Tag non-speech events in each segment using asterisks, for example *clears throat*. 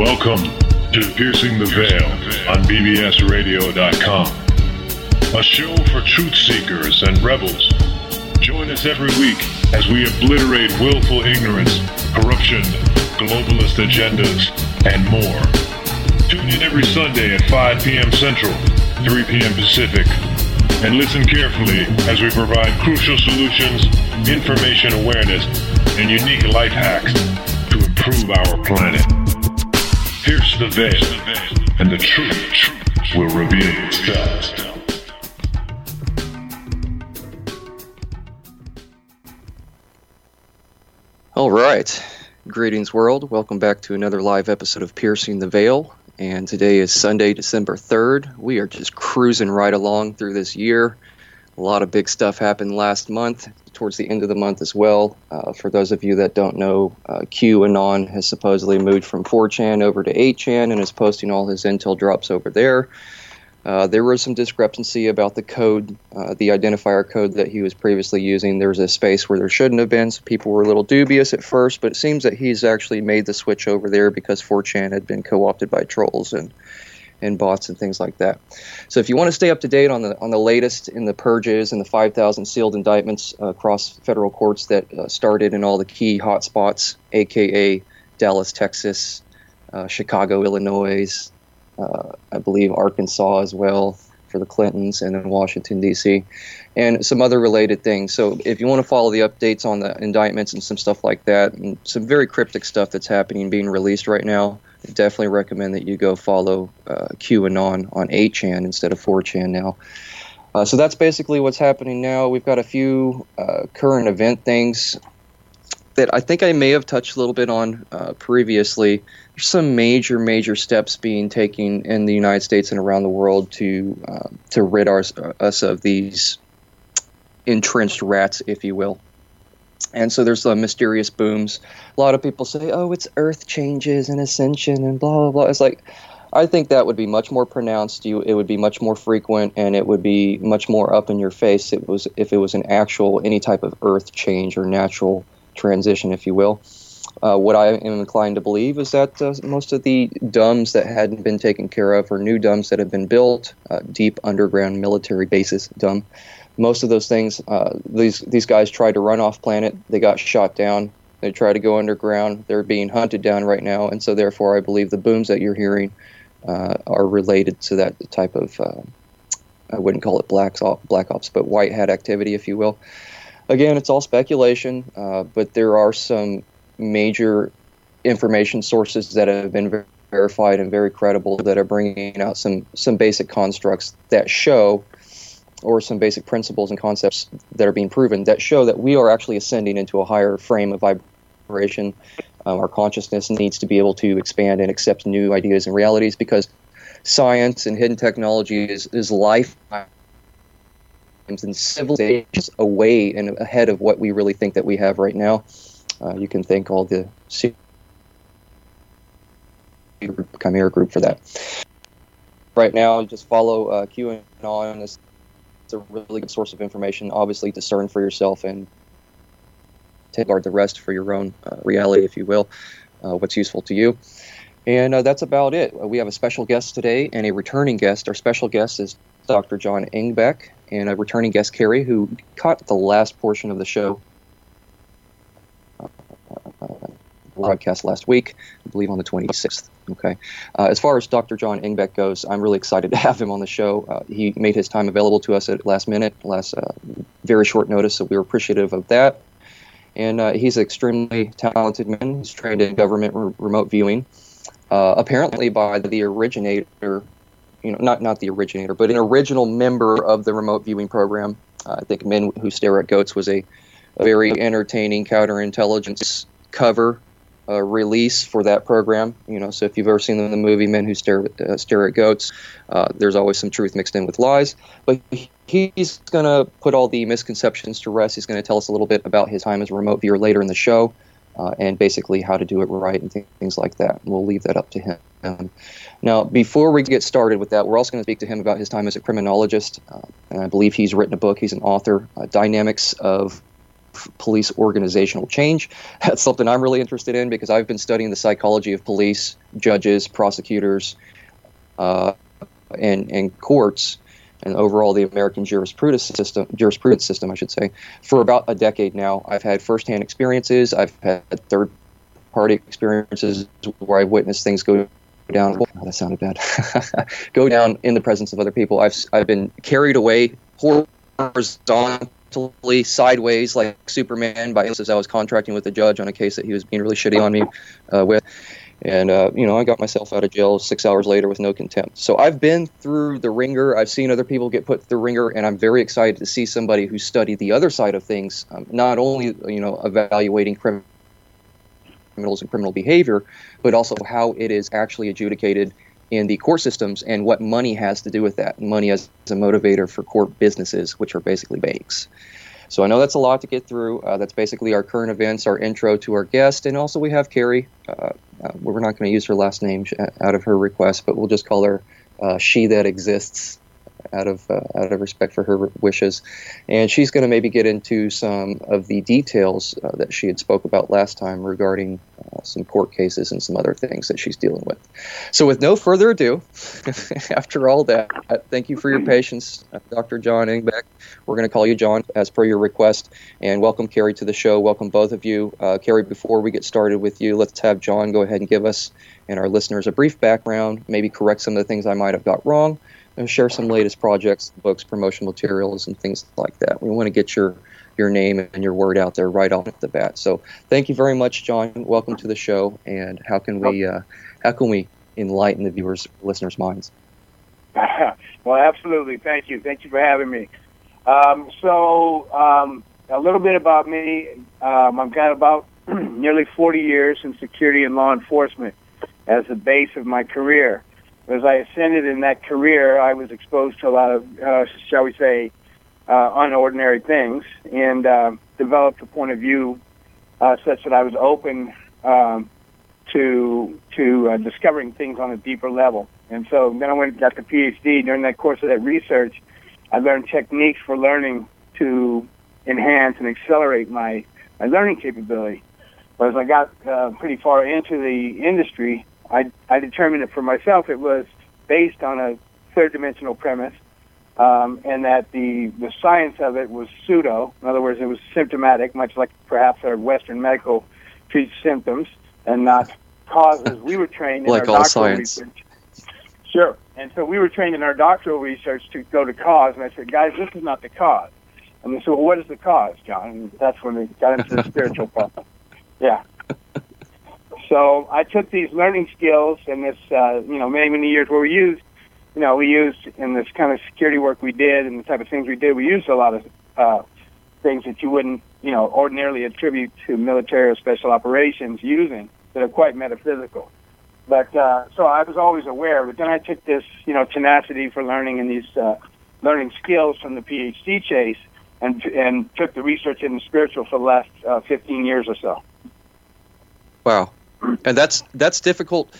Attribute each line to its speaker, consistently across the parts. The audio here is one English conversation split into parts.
Speaker 1: Welcome to Piercing the Veil on BBSRadio.com, a show for truth seekers and rebels. Join us every week as we obliterate willful ignorance, corruption, globalist agendas, and more. Tune in every Sunday at 5 p.m. Central, 3 p.m. Pacific, and listen carefully as we provide crucial solutions, information awareness, and unique life hacks to improve our planet. Pierce the veil, and the truth will reveal itself.
Speaker 2: All right. Greetings, world. Welcome back to another live episode of Piercing the Veil. And today is Sunday, December 3rd. We are just cruising right along through this year. A lot of big stuff happened last month, towards the end of the month as well. Uh, for those of you that don't know, uh, QAnon has supposedly moved from 4chan over to 8chan and is posting all his intel drops over there. Uh, there was some discrepancy about the code, uh, the identifier code that he was previously using. There was a space where there shouldn't have been, so people were a little dubious at first, but it seems that he's actually made the switch over there because 4chan had been co opted by trolls and, and bots and things like that. So if you want to stay up to date on the, on the latest in the purges and the 5,000 sealed indictments uh, across federal courts that uh, started in all the key hotspots, aka Dallas, Texas, uh, Chicago, Illinois, uh, I believe Arkansas as well for the Clintons, and then Washington D.C. and some other related things. So if you want to follow the updates on the indictments and some stuff like that, and some very cryptic stuff that's happening being released right now, Definitely recommend that you go follow uh, QAnon on 8chan instead of 4chan now. Uh, so that's basically what's happening now. We've got a few uh, current event things that I think I may have touched a little bit on uh, previously. There's some major, major steps being taken in the United States and around the world to uh, to rid our, us of these entrenched rats, if you will. And so there's the mysterious booms. A lot of people say, "Oh, it's Earth changes and ascension and blah blah blah." It's like I think that would be much more pronounced. You, it would be much more frequent, and it would be much more up in your face. It was if it was an actual any type of Earth change or natural transition, if you will. Uh, what I am inclined to believe is that uh, most of the dumbs that hadn't been taken care of, or new dumbs that have been built, uh, deep underground military bases dumb, most of those things, uh, these these guys tried to run off planet. They got shot down. They tried to go underground. They're being hunted down right now, and so therefore, I believe the booms that you're hearing uh, are related to that type of. Uh, I wouldn't call it black ops, black ops, but white hat activity, if you will again, it's all speculation, uh, but there are some major information sources that have been ver- verified and very credible that are bringing out some some basic constructs that show or some basic principles and concepts that are being proven that show that we are actually ascending into a higher frame of vibration. Um, our consciousness needs to be able to expand and accept new ideas and realities because science and hidden technology is, is life and civilizations away and ahead of what we really think that we have right now. Uh, you can thank all the Chimera group for that. Right now, just follow uh, QAnon. It's, a really good source of information. Obviously, discern for yourself and take guard the rest for your own uh, reality, if you will. Uh, what's useful to you. And uh, that's about it. We have a special guest today and a returning guest. Our special guest is Dr. John Engbeck and a returning guest, Kerrie, who caught the last portion of the show uh, broadcast last week, I believe on the 26th. Okay. Uh, as far as Dr. John Engbeck goes, I'm really excited to *laughs* have him on the show. Uh, he made his time available to us at last minute, last uh, very short notice, so we were appreciative of that. And uh, he's an extremely talented man. He's trained in government re- remote viewing, uh, apparently by the originator you know, not not the originator, but an original member of the remote viewing program. Uh, I think Men Who Stare at Goats was a, a very entertaining counterintelligence cover uh, release for that program. You know, so if you've ever seen the movie Men Who Stare, uh, Stare at Goats, uh, there's always some truth mixed in with lies. But he's going to put all the misconceptions to rest. He's going to tell us a little bit about his time as a remote viewer later in the show. Uh, and basically how to do it right and th- things like that. We'll leave that up to him. Um, now, before we get started with that, we're also going to speak to him about his time as a criminologist. Uh, and I believe he's written a book. He's an author, uh, Dynamics of police organizational change. *laughs* That's something I'm really interested in because I've been studying the psychology of police, judges, prosecutors, uh, and and courts, and overall the American jurisprudence system. Jurisprudence system, I should say, for about a decade now. I've had firsthand experiences. I've had third party experiences where I've witnessed things go down. Oh, that sounded bad. *laughs* go down in the presence of other people. I've I've been carried away horizontally, sideways, like Superman, by as I was contracting with the judge on a case that he was being really shitty on me uh, with. And uh, you know, I got myself out of jail six hours later with no contempt. So I've been through the ringer. I've seen other people get put through the ringer, and I'm very excited to see somebody who studied the other side of things, um, not only you know evaluating criminals and criminal behavior, but also how it is actually adjudicated in the court systems and what money has to do with that. Money as a motivator for court businesses, which are basically banks. So I know that's a lot to get through. Uh, that's basically our current events, our intro to our guest, and also we have Kerrie. Uh, uh, we're not going to use her last name out of her request, but we'll just call her uh, she that exists out of uh, out of respect for her wishes, and she's going to maybe get into some of the details uh, that she had spoke about last time regarding uh, some court cases and some other things that she's dealing with. So, with no further ado, *laughs* after all that, thank you for your patience, uh, Dr. John Engbeck. We're going to call you John as per your request, and welcome Kerrie to the show. Welcome both of you, uh, Kerrie. Before we get started with you, let's have John go ahead and give us and our listeners a brief background, maybe correct some of the things I might have got wrong and share some latest projects, books, promotional materials, and things like that. We want to get your your name and your word out there right off the bat. So thank you very much, John. Welcome to the show. And how can we uh, how can we enlighten the viewers, listeners' minds? *laughs*
Speaker 3: well, absolutely. Thank you. Thank you for having me. Um, so um, a little bit about me. Um, I've got about *clears throat* nearly 40 years in security and law enforcement as the base of my career as I ascended in that career, I was exposed to a lot of, uh, shall we say, uh, unordinary things, and uh, developed a point of view uh, such that I was open um, to to uh, discovering things on a deeper level. And so then I went and got the PhD. During that course of that research, I learned techniques for learning to enhance and accelerate my my learning capability. But as I got uh, pretty far into the industry, I, I determined it for myself it was based on a third dimensional premise, um, and that the, the science of it was pseudo. In other words, it was symptomatic, much like perhaps our Western medical treats symptoms and not causes. We were trained in
Speaker 2: like
Speaker 3: our
Speaker 2: all
Speaker 3: doctoral
Speaker 2: science.
Speaker 3: research. Sure. And so we were trained in our doctoral research to go to cause, and I said, guys, this is not the cause. And they said, well, what is the cause, John? And that's when we got into the spiritual *laughs* part. Yeah. So I took these learning skills and this, uh, you know, many, many years where we used, you know, we used in this kind of security work we did and the type of things we did, we used a lot of uh, things that you wouldn't, you know, ordinarily attribute to military or special operations using that are quite metaphysical. But uh, so I was always aware. But then I took this, you know, tenacity for learning and these uh, learning skills from the PhD chase, and and took the research in the spiritual for the last uh, 15 years or so.
Speaker 2: Wow, and that's that's difficult.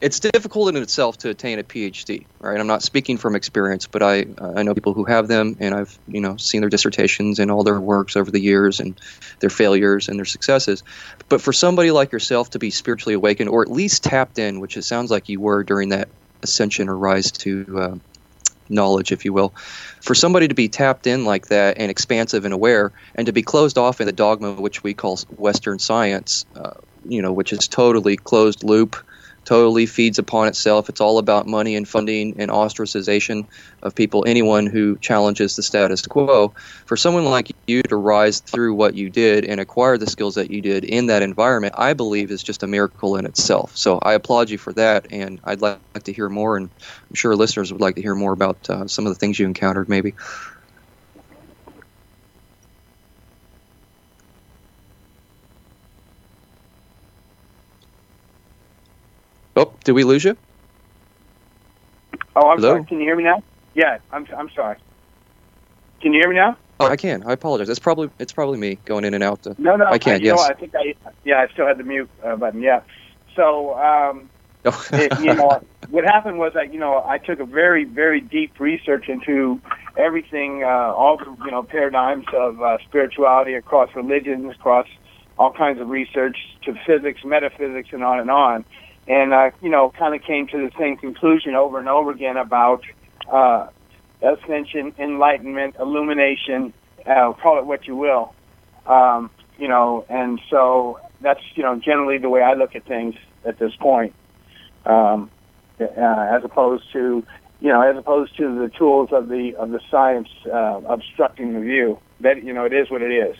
Speaker 2: It's difficult in itself to attain a PhD, right? I'm not speaking from experience, but I I know people who have them, and I've you know seen their dissertations and all their works over the years, and their failures and their successes. But for somebody like yourself to be spiritually awakened, or at least tapped in, which it sounds like you were during that ascension or rise to uh, knowledge, if you will, for somebody to be tapped in like that and expansive and aware, and to be closed off in the dogma which we call Western science, uh, you know, which is totally closed loop, totally feeds upon itself. It's all about money and funding and ostracization of people, anyone who challenges the status quo. For someone like you to rise through what you did and acquire the skills that you did in that environment, I believe is just a miracle in itself. So I applaud you for that, and I'd like to hear more, and I'm sure listeners would like to hear more about uh, some of the things you encountered, maybe. Oh, did we lose you?
Speaker 3: Oh, I'm
Speaker 2: Hello?
Speaker 3: sorry. Can you hear me now? Yeah, I'm I'm sorry. Can you hear me now?
Speaker 2: Oh, I can. I apologize. It's probably it's probably me going in and out. The,
Speaker 3: No, no.
Speaker 2: I can,
Speaker 3: You know,
Speaker 2: yes.
Speaker 3: I think I yeah, I still had the mute uh, button. Yeah. So um,
Speaker 2: oh.
Speaker 3: it, you *laughs* know, what happened was that you know I took a very very deep research into everything, uh, all the you know paradigms of uh, spirituality across religions, across all kinds of research to physics, metaphysics, and on and on. And I, you know, kind of came to the same conclusion over and over again about uh, ascension, enlightenment, illumination, uh, call it what you will. Um, you know, and so that's you know generally the way I look at things at this point, um, uh, as opposed to you know as opposed to the tools of the of the science uh, obstructing the view. That you know it is what it is.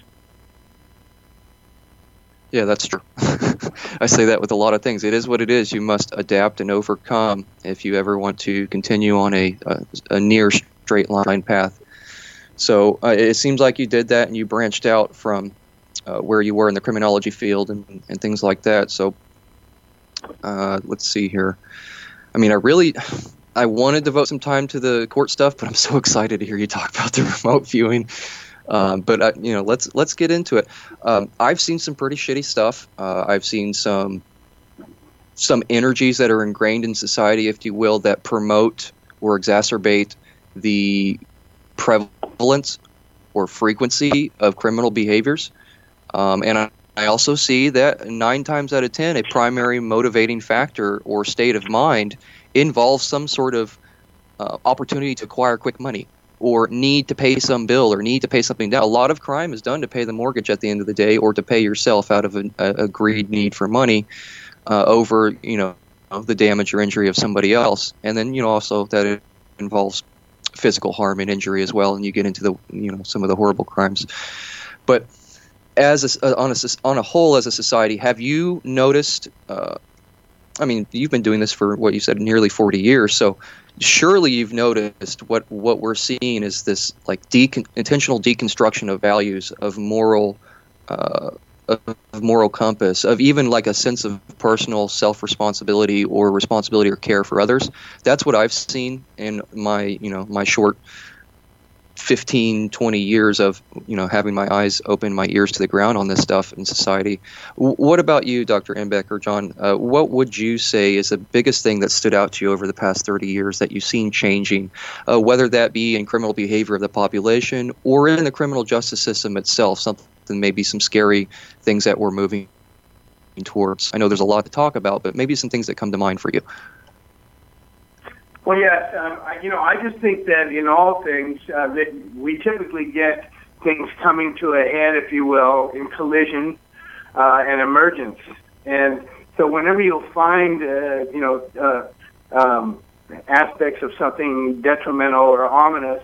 Speaker 2: Yeah, that's true. *laughs* *laughs* I say that with a lot of things. It is what it is. You must adapt and overcome if you ever want to continue on a, a, a near straight line path. So uh, it seems like you did that and you branched out from uh, where you were in the criminology field and, and things like that. So uh, let's see here. I mean, I really, *sighs* I wanted to devote some time to the court stuff, but I'm so *laughs* excited to hear you talk about the remote viewing. Um, but uh, you know, let's let's get into it. Um, I've seen some pretty shitty stuff. Uh, I've seen some some energies that are ingrained in society, if you will, that promote or exacerbate the prevalence or frequency of criminal behaviors. Um, and I, I also see that nine times out of ten, a primary motivating factor or state of mind involves some sort of uh, opportunity to acquire quick money or need to pay some bill or need to pay something down. A lot of crime is done to pay the mortgage at the end of the day or to pay yourself out of a, a greed need for money uh, over, you know, the damage or injury of somebody else. And then, you know, also that it involves physical harm and injury as well, and you get into the, you know, some of the horrible crimes. But as a, uh, on a on a whole, as a society, have you noticed? Uh, I mean, you've been doing this for what you said, nearly forty years. So surely you've noticed what what we're seeing is this like decon- intentional deconstruction of values of moral uh, of moral compass of even like a sense of personal self responsibility or responsibility or care for others. That's what i've seen in my you know my short 15 20 years of you know having my eyes open my ears to the ground on this stuff in society. W- what about you dr Engbeck or john? Uh, what would you say is the biggest thing that stood out to you over the past 30 years that you've seen changing? Uh, whether that be in criminal behavior of the population or in the criminal justice system itself something maybe some scary things that we're moving towards. I know there's a lot to talk about but maybe some things that come to mind for you
Speaker 3: well, yes. Um, you know, I just think that in all things uh, that we typically get things coming to a head, if you will, in collision uh, and emergence. And so, whenever you'll find, uh, you know, uh, um, aspects of something detrimental or ominous,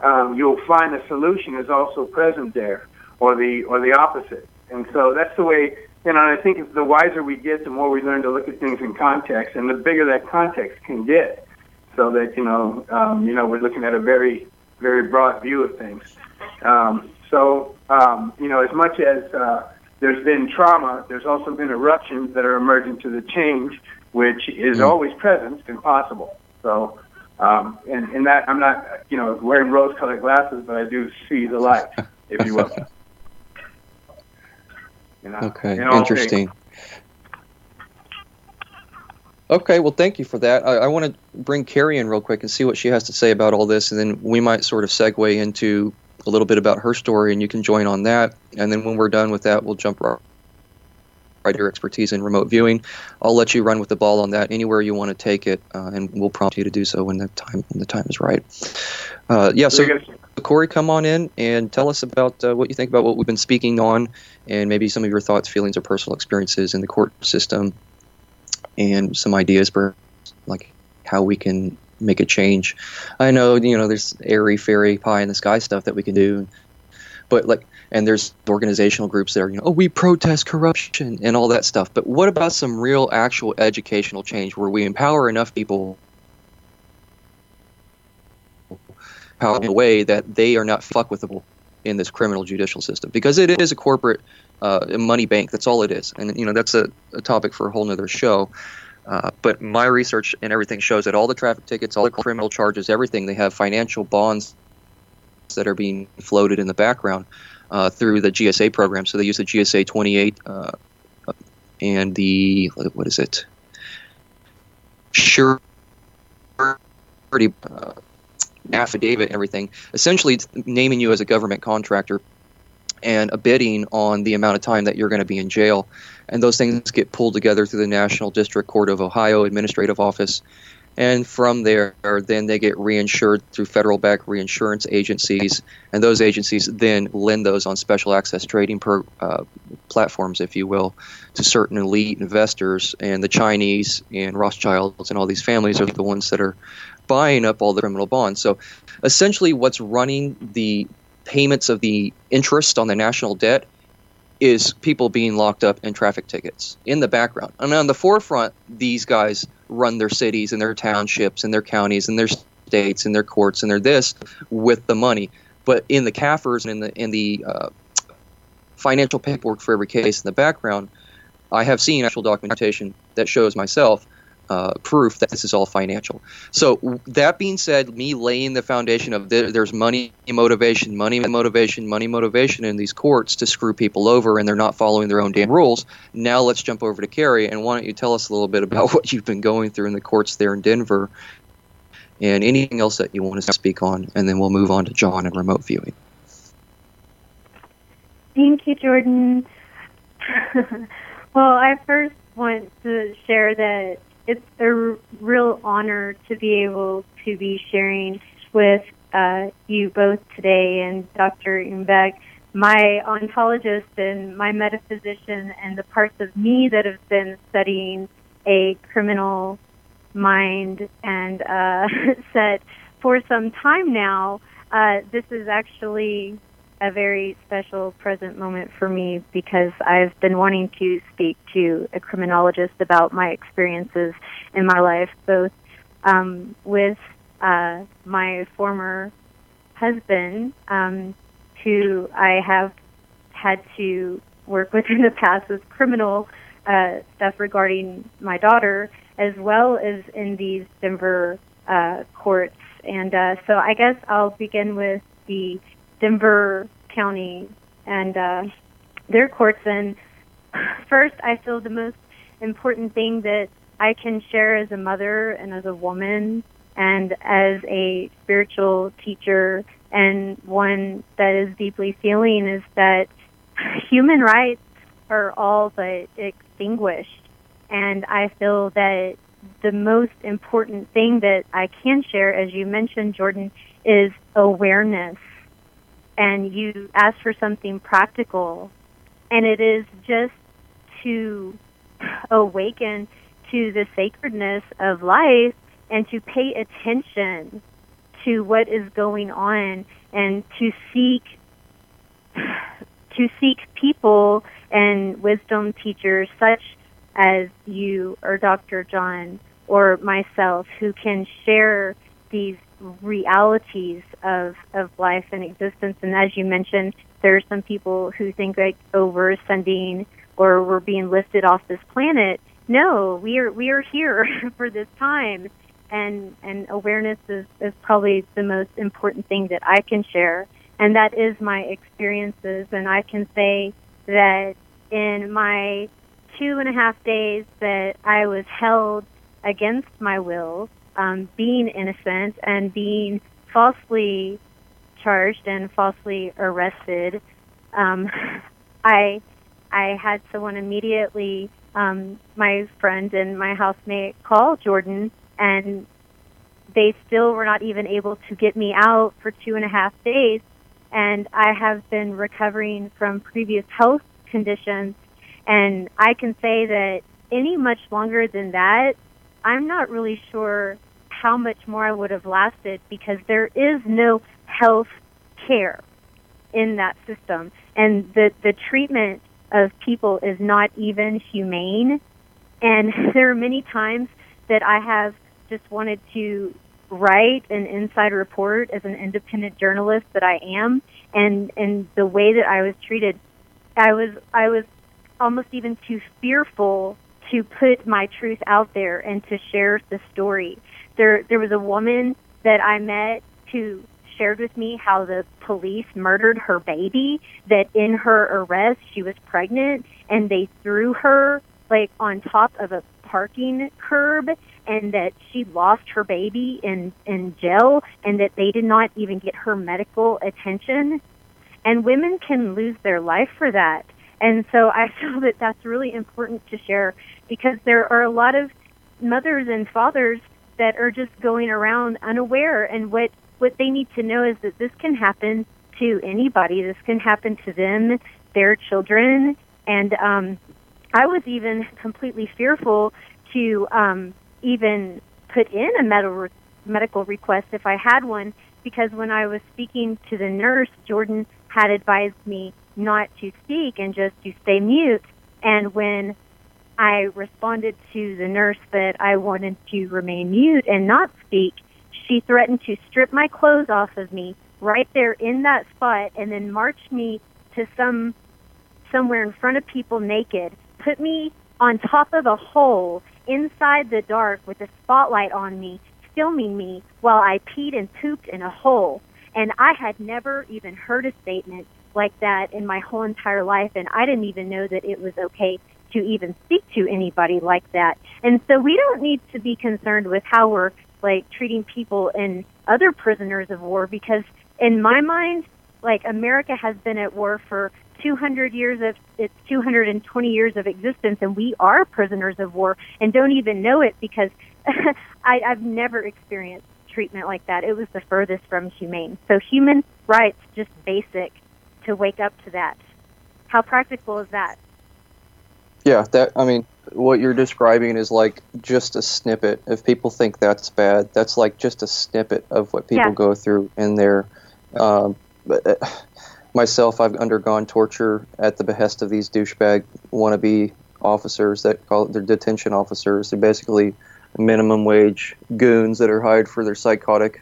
Speaker 3: um, you'll find the solution is also present there, or the or the opposite. And so that's the way. You know, and I think the wiser we get, the more we learn to look at things in context, and the bigger that context can get so that you know, um, you know, we're looking at a very, very broad view of things. Um, so, um, you know, as much as uh, there's been trauma, there's also been eruptions that are emerging to the change, which is mm. always present and possible. So, um, and, and that I'm not, you know, wearing rose-colored glasses, but I do see the light, if you will. *laughs*
Speaker 2: You know, okay, interesting. Things. Okay, well, thank you for that. I, I want to bring Kerrie in real quick and see what she has to say about all this, and then we might sort of segue into a little bit about her story, and you can join on that. And then when we're done with that, we'll jump right, right your expertise in remote viewing. I'll let you run with the ball on that anywhere you want to take it, uh, and we'll prompt you to do so when the time when the time is right. Uh, yeah, so Corey, come on in and tell us about uh, what you think about what we've been speaking on, and maybe some of your thoughts, feelings, or personal experiences in the court system and some ideas for like how we can make a change. I know you know there's airy fairy pie in the sky stuff that we can do, but like and there's organizational groups that are you know oh we protest corruption and all that stuff. But what about some real actual educational change where we empower enough people Power in a way that they are not fuck withable in this criminal judicial system because it is a corporate uh, money bank. That's all it is, and you know that's a, a topic for a whole nother show. Uh, but my research and everything shows that all the traffic tickets, all the criminal charges, everything, they have financial bonds that are being floated in the background uh, through the GSA program. So they use the GSA 28 uh, and the what is it? Sure, Surety. Affidavit everything. Essentially, naming you as a government contractor and a bidding on the amount of time that you're going to be in jail. And those things get pulled together through the National District Court of Ohio Administrative Office. And from there, then they get reinsured through federal backed reinsurance agencies. And those agencies then lend those on special access trading per, uh, platforms, if you will, to certain elite investors. And the Chinese and Rothschilds and all these families are the ones that are buying up all the criminal bonds. So essentially, what's running the payments of the interest on the national debt is people being locked up in traffic tickets in the background. And on the forefront, these guys run their cities and their townships and their counties and their states and their courts and their this with the money. But in the CAFRs and in the in the uh, financial paperwork for every case in the background, I have seen actual documentation that shows myself uh, proof that this is all financial. So that being said, me laying the foundation of the, there's money motivation, money motivation, money motivation in these courts to screw people over, and they're not following their own damn rules. Now let's jump over to Kerrie, and why don't you tell us a little bit about *laughs* what you've been going through in the courts there in Denver, and anything else that you want to speak on, and then we'll move on to John and remote viewing.
Speaker 4: Thank you, Jordan. *laughs* well, I first want to share that it's a r- real honor to be able to be sharing with uh, you both today and Dr. Engbeck, my ontologist and my metaphysician, and the parts of me that have been studying a criminal mind and uh, *laughs* set for some time now. Uh, this is actually a very special present moment for me because I've been wanting to speak to a criminologist about my experiences in my life, both um, with uh, my former husband, um, who I have had to work with *laughs* in the past with criminal uh, stuff regarding my daughter, as well as in these Denver uh, courts. And uh, so I guess I'll begin with the Denver County and uh, their courts. And *laughs* first, I feel the most important thing that I can share as a mother and as a woman and as a spiritual teacher and one that is deeply feeling is that *laughs* human rights are all but extinguished. And I feel that the most important thing that I can share, as you mentioned, Jordan, is awareness and you ask for something practical, and it is just to awaken to the sacredness of life and to pay attention to what is going on and to seek to seek people and wisdom teachers such as you or Dr. John or myself who can share these realities of of life and existence. And as you mentioned, there are some people who think like, oh, we're ascending or we're being lifted off this planet. No, we are we are here *laughs* for this time, and and awareness is is probably the most important thing that I can share, and that is my experiences. And I can say that in my two and a half days that I was held against my will um, being innocent and being falsely charged and falsely arrested, um, *laughs* I I had someone immediately, um, my friend and my housemate, call Jordan, and they still were not even able to get me out for two and a half days. And I have been recovering from previous health conditions, and I can say that any much longer than that, I'm not really sure how much more I would have lasted because there is no health care in that system. And the, the treatment of people is not even humane. And *laughs* there are many times that I have just wanted to write an inside report as an independent journalist that I am and and the way that I was treated I was I was almost even too fearful to put my truth out there and to share the story. There there was a woman that I met who shared with me how the police murdered her baby that in her arrest she was pregnant and they threw her like on top of a parking curb and that she lost her baby in in jail and that they did not even get her medical attention. And women can lose their life for that and so i *laughs* feel that that's really important to share because there are a lot of mothers and fathers that are just going around unaware. And what what they need to know is that this can happen to anybody. This can happen to them their children. And um i was even completely fearful to um even put in a medical medical request if I had one because when I was speaking to the nurse, Jordan had advised me not to speak and just to stay mute. And when I responded to the nurse that I wanted to remain mute and not speak, she threatened to strip my clothes off of me right there in that spot and then march me to some somewhere in front of people naked, put me on top of a hole inside the dark with a spotlight on me, filming me while I peed and pooped in a hole. And I had never even heard a statement like that in my whole entire life, and I didn't even know that it was okay to even speak to anybody like that. And so we don't need to be concerned with how we're like treating people and other prisoners of war because in my mind, like America has been at war for 200 years of its 220 years of existence, and we are prisoners of war and don't even know it because *laughs* I, I've never experienced treatment like that. It was the furthest from humane. So human rights, just basic, to wake up to that. How practical is that?
Speaker 2: Yeah, that I mean, what you're describing is like just a snippet. If people think that's bad, that's like just a snippet of what people
Speaker 4: Yeah.
Speaker 2: go through in their. Um, uh, myself, I've undergone torture at the behest of these douchebag wannabe officers that call they're detention officers. They're basically minimum wage goons that are hired for their psychotic,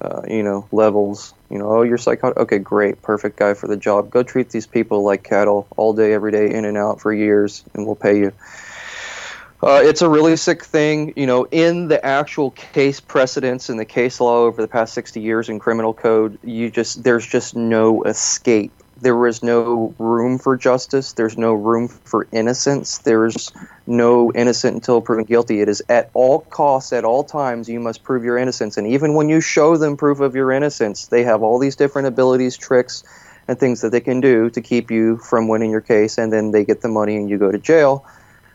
Speaker 2: uh, you know, levels. You know, oh, you're psychotic. Okay, great, perfect guy for the job. Go treat these people like cattle all day, every day, in and out for years, and we'll pay you. Uh, it's a really sick thing, you know. In the actual case precedents in the case law over the past 60 years in criminal code, you just there's just no escape. There is no room for justice. There's no room for innocence. There's no innocent until proven guilty. It is at all costs, at all times, you must prove your innocence. And even when you show them proof of your innocence, they have all these different abilities, tricks, and things that they can do to keep you from winning your case. And then they get the money and you go to jail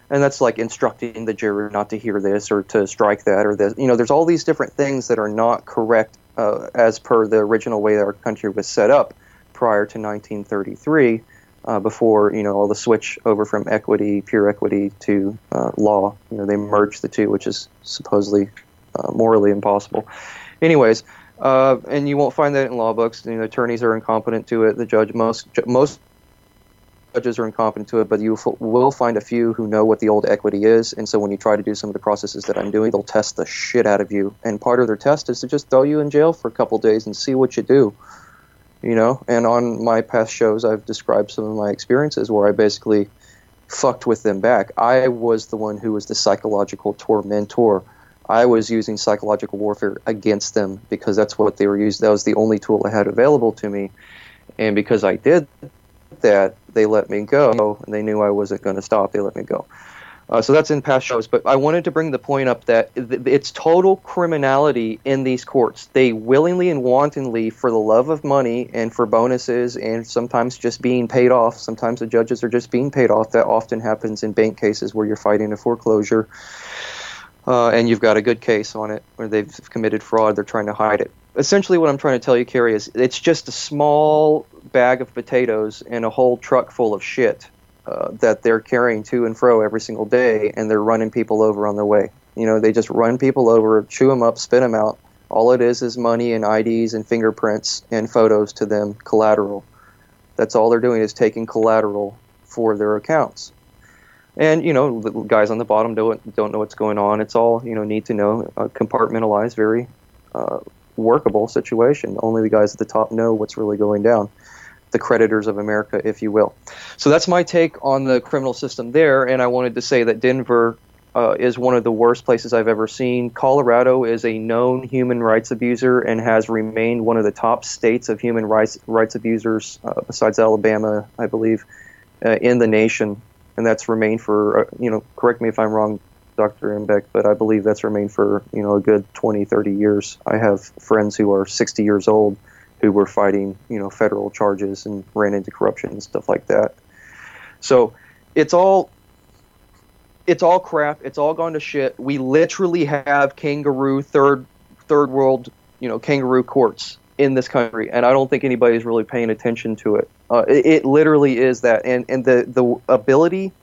Speaker 2: and that's like instructing the jury not to hear this or to strike that or this. You know, there's all these different things that are not correct uh, as per the original way our country was set up prior to 1933, uh, before you know all the switch over from equity, pure equity, to uh, law. You know, they merged the two, which is supposedly uh, morally impossible. Anyways. Uh, and you won't find that in law books. You know, attorneys are incompetent to it. The judge, most most judges are incompetent to it, but you f- will find a few who know what the old equity is. And so when you try to do some of the processes that I'm doing, they'll test the shit out of you. And part of their test is to just throw you in jail for a couple days and see what you do. You know, and on my past shows, I've described some of my experiences where I basically fucked with them back. I was the one who was the psychological tormentor. I was using psychological warfare against them because that's what they were using. That was the only tool I had available to me. And because I did that, they let me go, and they knew I wasn't going to stop. They let me go. Uh, so that's in past shows, but I wanted to bring the point up that th- it's total criminality in these courts. They willingly and wantonly, for the love of money and for bonuses, and sometimes just being paid off. Sometimes the judges are just being paid off. That often happens in bank cases where you're fighting a foreclosure, uh, and you've got a good case on it where they've committed fraud. They're trying to hide it. Essentially, what I'm trying to tell you, Kerrie, is it's just a small bag of potatoes and a whole truck full of shit uh, that they're carrying to and fro every single day, and they're running people over on their way. You know, they just run people over, chew them up, spit them out. All it is is money and IDs and fingerprints and photos to them, collateral. That's all they're doing is taking collateral for their accounts. And you know, the guys on the bottom don't don't know what's going on. It's all you know, need to know, uh, compartmentalized, very uh, workable situation. Only the guys at the top know what's really going down the creditors of America, if you will. So that's my take on the criminal system there, and I wanted to say that Denver uh, is one of the worst places I've ever seen. Colorado is a known human rights abuser and has remained one of the top states of human rights rights abusers, uh, besides Alabama, I believe, uh, in the nation, and that's remained for uh, you know. Correct me if I'm wrong, Dr. Engbeck, but I believe that's remained for you know a good 20, 30 years. I have friends who are 60 years old who were fighting you know federal charges and ran into corruption and stuff like that. So it's all it's all crap. It's all gone to shit. We literally have kangaroo third third world you know kangaroo courts in this country, and I don't think anybody's really paying attention to it. Uh, it, it literally is that, and and the the ability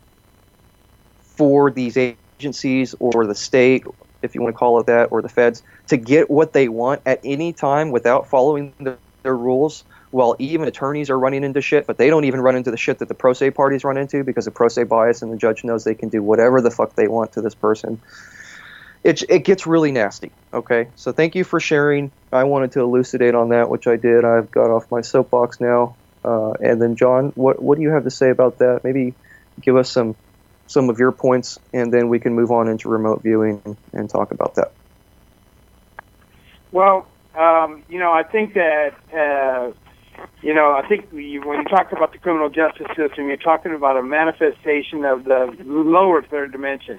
Speaker 2: for these agencies or the state, if you want to call it that, or the feds, to get what they want at any time without following the, their rules. While even attorneys are running into shit, but they don't even run into the shit that the pro se parties run into because of pro se bias, and the judge knows they can do whatever the fuck they want to this person. It, it gets really nasty. Okay, so thank you for sharing. I wanted to elucidate on that, which I did. I've got off my soapbox now. Uh, and then, John, what what do you have to say about that? Maybe give us some some of your points, and then we can move on into remote viewing and, talk about that.
Speaker 3: Well, um, you know, I think that uh, you know, I think when you talk about the criminal justice system, you're talking about a manifestation of the lower third dimension.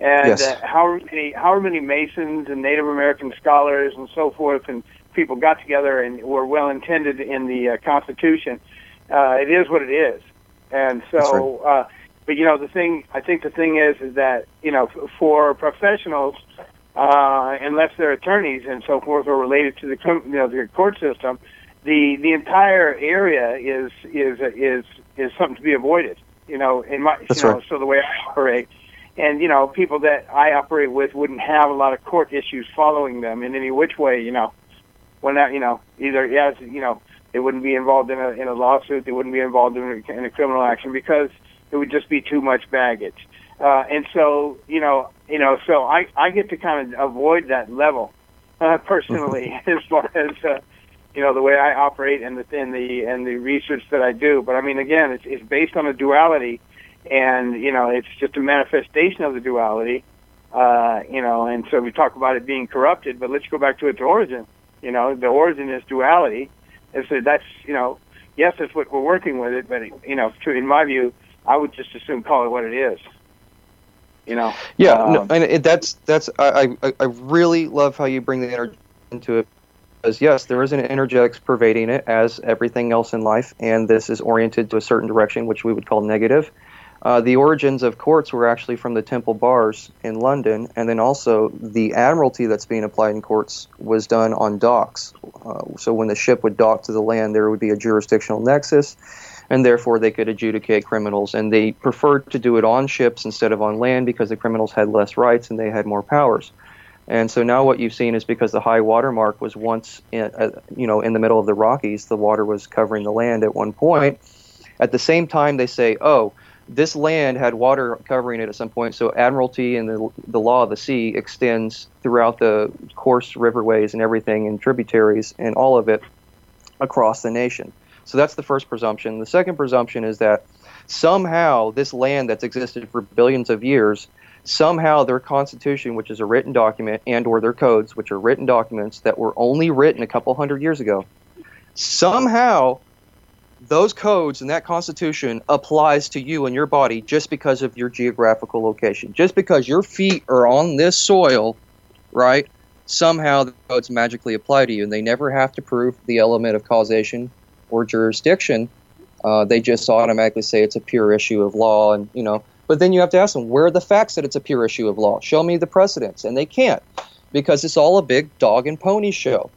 Speaker 3: And
Speaker 2: yes.
Speaker 3: uh, how many how many Masons and Native American scholars and so forth and people got together and were well intended in the uh, Constitution. Uh, it is what it is, and so.
Speaker 2: Right.
Speaker 3: Uh, but you know, the thing I think the thing is is that you know for professionals, uh, unless they're attorneys and so forth or related to the you know the court system, the the entire area is is is is something to be avoided. You know, in my
Speaker 2: That's
Speaker 3: you know,
Speaker 2: right.
Speaker 3: so the way I operate, and you know, people that I operate with wouldn't have a lot of court issues following them in any which way. You know, when that you know either yes you know they wouldn't be involved in a in a lawsuit, they wouldn't be involved in a, in a criminal action because it would just be too much baggage. Uh, and so, you know, you know, so I, I get to kind of avoid that level uh, *laughs* personally *laughs* as far as uh, you know the way I operate and the and the and the research that I do. But I mean, again, it's it's based on a duality, and you know, it's just a manifestation of the duality. Uh, you know, and so we talk about it being corrupted, but let's go back to its origin. You know, the origin is duality, and so that's you know, yes, that's what we're working with it, but you know, to, in my view, I would just assume call it what it is. You know.
Speaker 2: Yeah,
Speaker 3: Um,
Speaker 2: no, and it, that's that's I, I I really love how you bring the energy into it because yes, there is an energetics pervading it as everything else in life, and this is oriented to a certain direction, which we would call negative. Uh, the origins of courts were actually from the Temple bars in London, and then also the admiralty that's being applied in courts was done on docks. Uh, so when the ship would dock to the land, there would be a jurisdictional nexus, and therefore they could adjudicate criminals. And they preferred to do it on ships instead of on land because the criminals had less rights and they had more powers. And so now what you've seen is because the high water mark was once, in, uh, you know, in the middle of the Rockies, the water was covering the land at one point. At the same time, they say, oh, this land had water covering it at some point, so admiralty and the, the law of the sea extends throughout the course riverways and everything and tributaries and all of it across the nation. So that's the first presumption. The second presumption is that somehow this land that's existed for billions of years somehow their constitution which is a written document and or their codes which are written documents that were only written a couple hundred years ago somehow those codes and that constitution applies to you and your body just because of your geographical location just because your feet are on this soil right somehow the codes magically apply to you and they never have to prove the element of causation or jurisdiction uh, they just automatically say it's a pure issue of law and you know but then you have to ask them where are the facts that it's a pure issue of law show me the precedents and they can't because it's all a big dog and pony show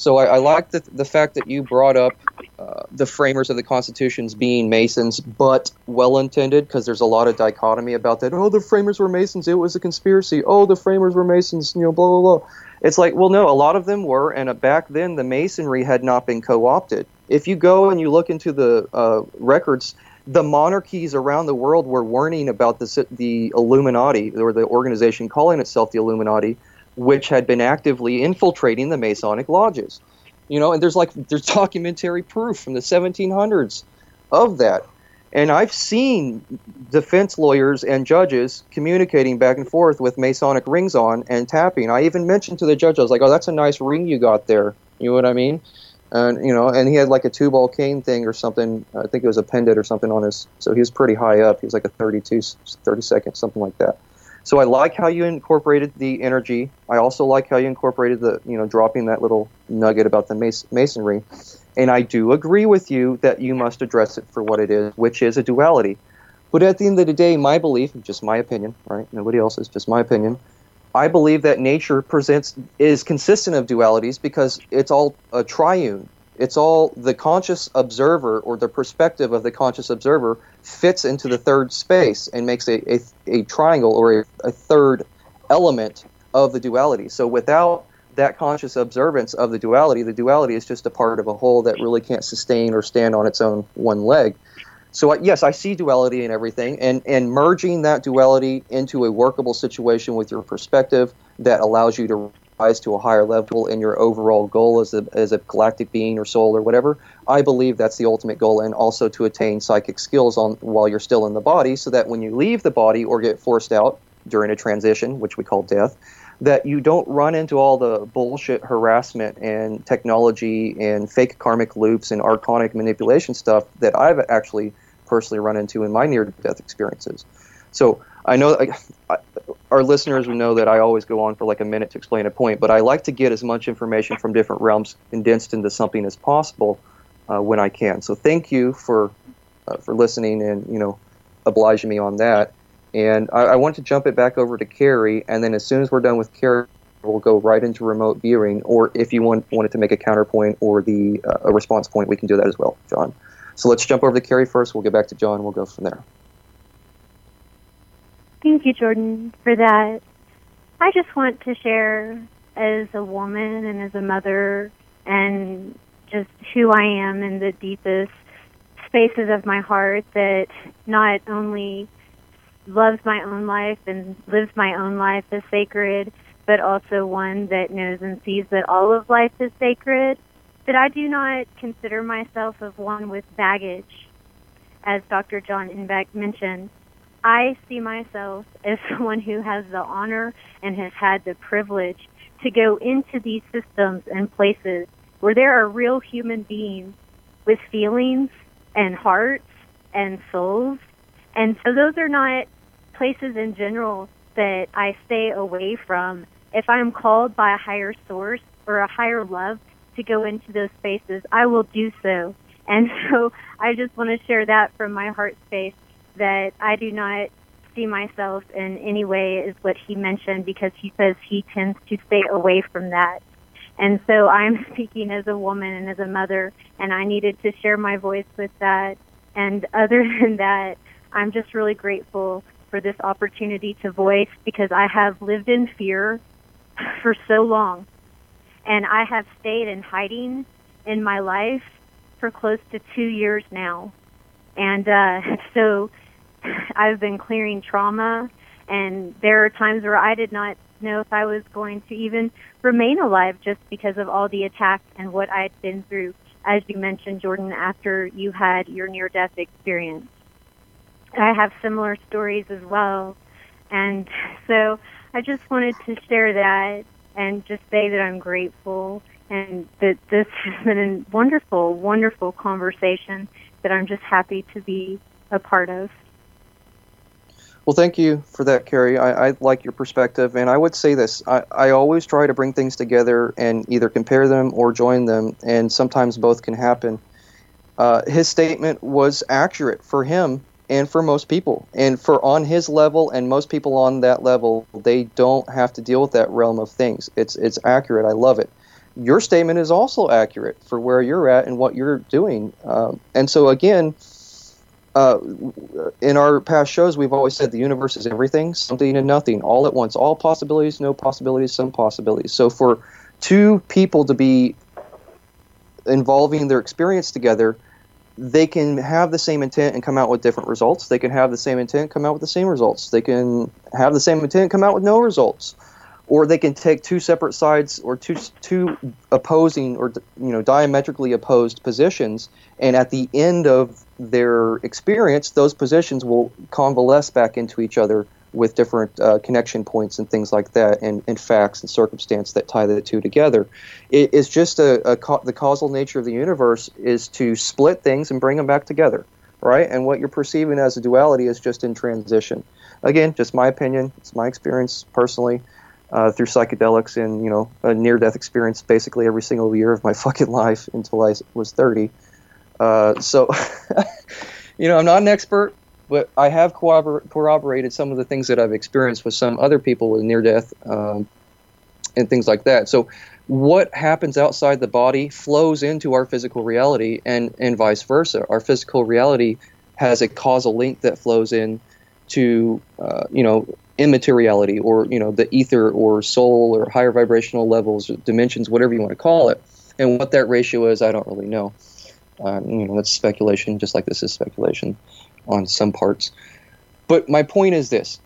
Speaker 2: so I, I like the, the fact that you brought up uh, the framers of the constitutions being Masons, but well intended, because there's a lot of dichotomy about that. Oh, the framers were Masons; it was a conspiracy. Oh, the framers were Masons. You know, blah blah blah. It's like, well, no, a lot of them were, and uh, back then the Masonry had not been co-opted. If you go and you look into the uh, records, the monarchies around the world were warning about the the Illuminati or the organization calling itself the Illuminati which had been actively infiltrating the Masonic lodges. You know, and there's like there's *laughs* documentary proof from the 1700s of that. And I've seen defense lawyers and judges communicating back and forth with Masonic rings on and tapping. I even mentioned to the judge, I was like, "Oh, that's a nice ring you got there." You know what I mean? And you know, and he had like a two-ball cane thing or something. I think it was a pendant or something on his. So he was pretty high up. He was like a 32, 30 second, something like that. So I like how you incorporated the energy. I also like how you incorporated the, you know, dropping that little nugget about the masonry. And I do agree with you that you must address it for what it is, which is a duality. But at the end of the day, my belief, just my opinion, right? Nobody else's, just my opinion. I believe that nature presents is consistent of dualities because it's all a triune. It's all the conscious observer or the perspective of the conscious observer fits into the third space and makes a, a, a triangle or a, a third element of the duality. So without that conscious observance of the duality, the duality is just a part of a whole that really can't sustain or stand on its own one leg. So yes, I see duality in everything, and and merging that duality into a workable situation with your perspective that allows you to rise to a higher level in your overall goal as a, as a galactic being or soul or whatever, I believe that's the ultimate goal, and also to attain psychic skills on while you're still in the body, so that when you leave the body or get forced out during a transition, which we call death, that you don't run into all the bullshit harassment and technology and fake karmic loops and archonic manipulation stuff that I've actually personally run into in my near-death experiences. So I know I, our listeners will know that I always go on for like a minute to explain a point, but I like to get as much information from different realms condensed into something as possible uh, when I can. So thank you for uh, for listening and you know obliging me on that. And I, I, want to jump it back over to Kerrie, and then as soon as we're done with Kerrie, we'll go right into remote viewing. Or if you want wanted to make a counterpoint or the uh, a response point, we can do that as well, John. So let's jump over to Kerrie first. We'll get back to John. We'll go from there.
Speaker 4: Thank you, Jordan, for that. I just want to share as a woman and as a mother and just who I am in the deepest spaces of my heart that not only loves my own life and lives my own life as sacred, but also one that knows and sees that all of life is sacred, that I do not consider myself of one with baggage, as Dr. John Engbeck mentioned. I see myself as *laughs* someone who has the honor and has had the privilege to go into these systems and places where there are real human beings with feelings and hearts and souls. And so those are not places in general that I stay away from. If I'm called by a higher source or a higher love to go into those spaces, I will do so. And *laughs* so I just want to share that from my heart space that I do not see myself in any way is what he mentioned because he says he tends to stay away from that. And so I'm *laughs* speaking as a woman and as a mother, and I needed to share my voice with that. And other *laughs* than that, I'm just really grateful for this opportunity to voice because I have lived in fear for so long. And I have stayed in hiding in my life for close to two years now. And uh, *laughs* so I've been clearing trauma, and there are times where I did not know if I was going to even remain alive just because of all the attacks and what I had been through, as you mentioned, Jordan, after you had your near death experience. I have similar stories as well. And so I just wanted to share that and just say that I'm grateful and that this has been a wonderful, wonderful conversation that I'm just happy to be a part of.
Speaker 2: Well, thank you for that, Kerrie. I, I, like your perspective, and I would say this: I, I always try to bring things together and either compare them or join them, and sometimes both can happen. Uh, his statement was accurate for him and for most people, and for on his level and most people on that level, they don't have to deal with that realm of things. It's it's accurate. I love it. Your statement is also accurate for where you're at and what you're doing, um, and so again uh, in our past shows, we've always said the universe is everything, something and nothing, all at once, all possibilities, no possibilities, some possibilities. So for two people to be involving their experience together, they can have the same intent and come out with different results. They can have the same intent, come out with the same results. They can have the same intent, come out with no results or they can take two separate sides or two two opposing or you know diametrically opposed positions and at the end of their experience those positions will convalesce back into each other with different uh, connection points and things like that and, and facts and circumstance that tie the two together it is just a, a the causal nature of the universe is to split things and bring them back together right? And what you're perceiving as a duality is just in transition. Again, just my opinion. It's my experience personally uh, through psychedelics and you know a near-death experience basically every single year of my *laughs* fucking life until I was 30. Uh, so, *laughs* you know, I'm not an expert, but I have corrobor- corroborated some of the things that I've experienced with some other people with near-death um, and things like that. So, what happens outside the body flows into our physical reality, and and vice versa. Our physical reality has a causal link that flows in to uh, you know immateriality or you know the ether or soul or higher vibrational levels dimensions whatever you want to call it and what that ratio is i don't really know uh, you know that's speculation just like this is speculation on some parts but my point is this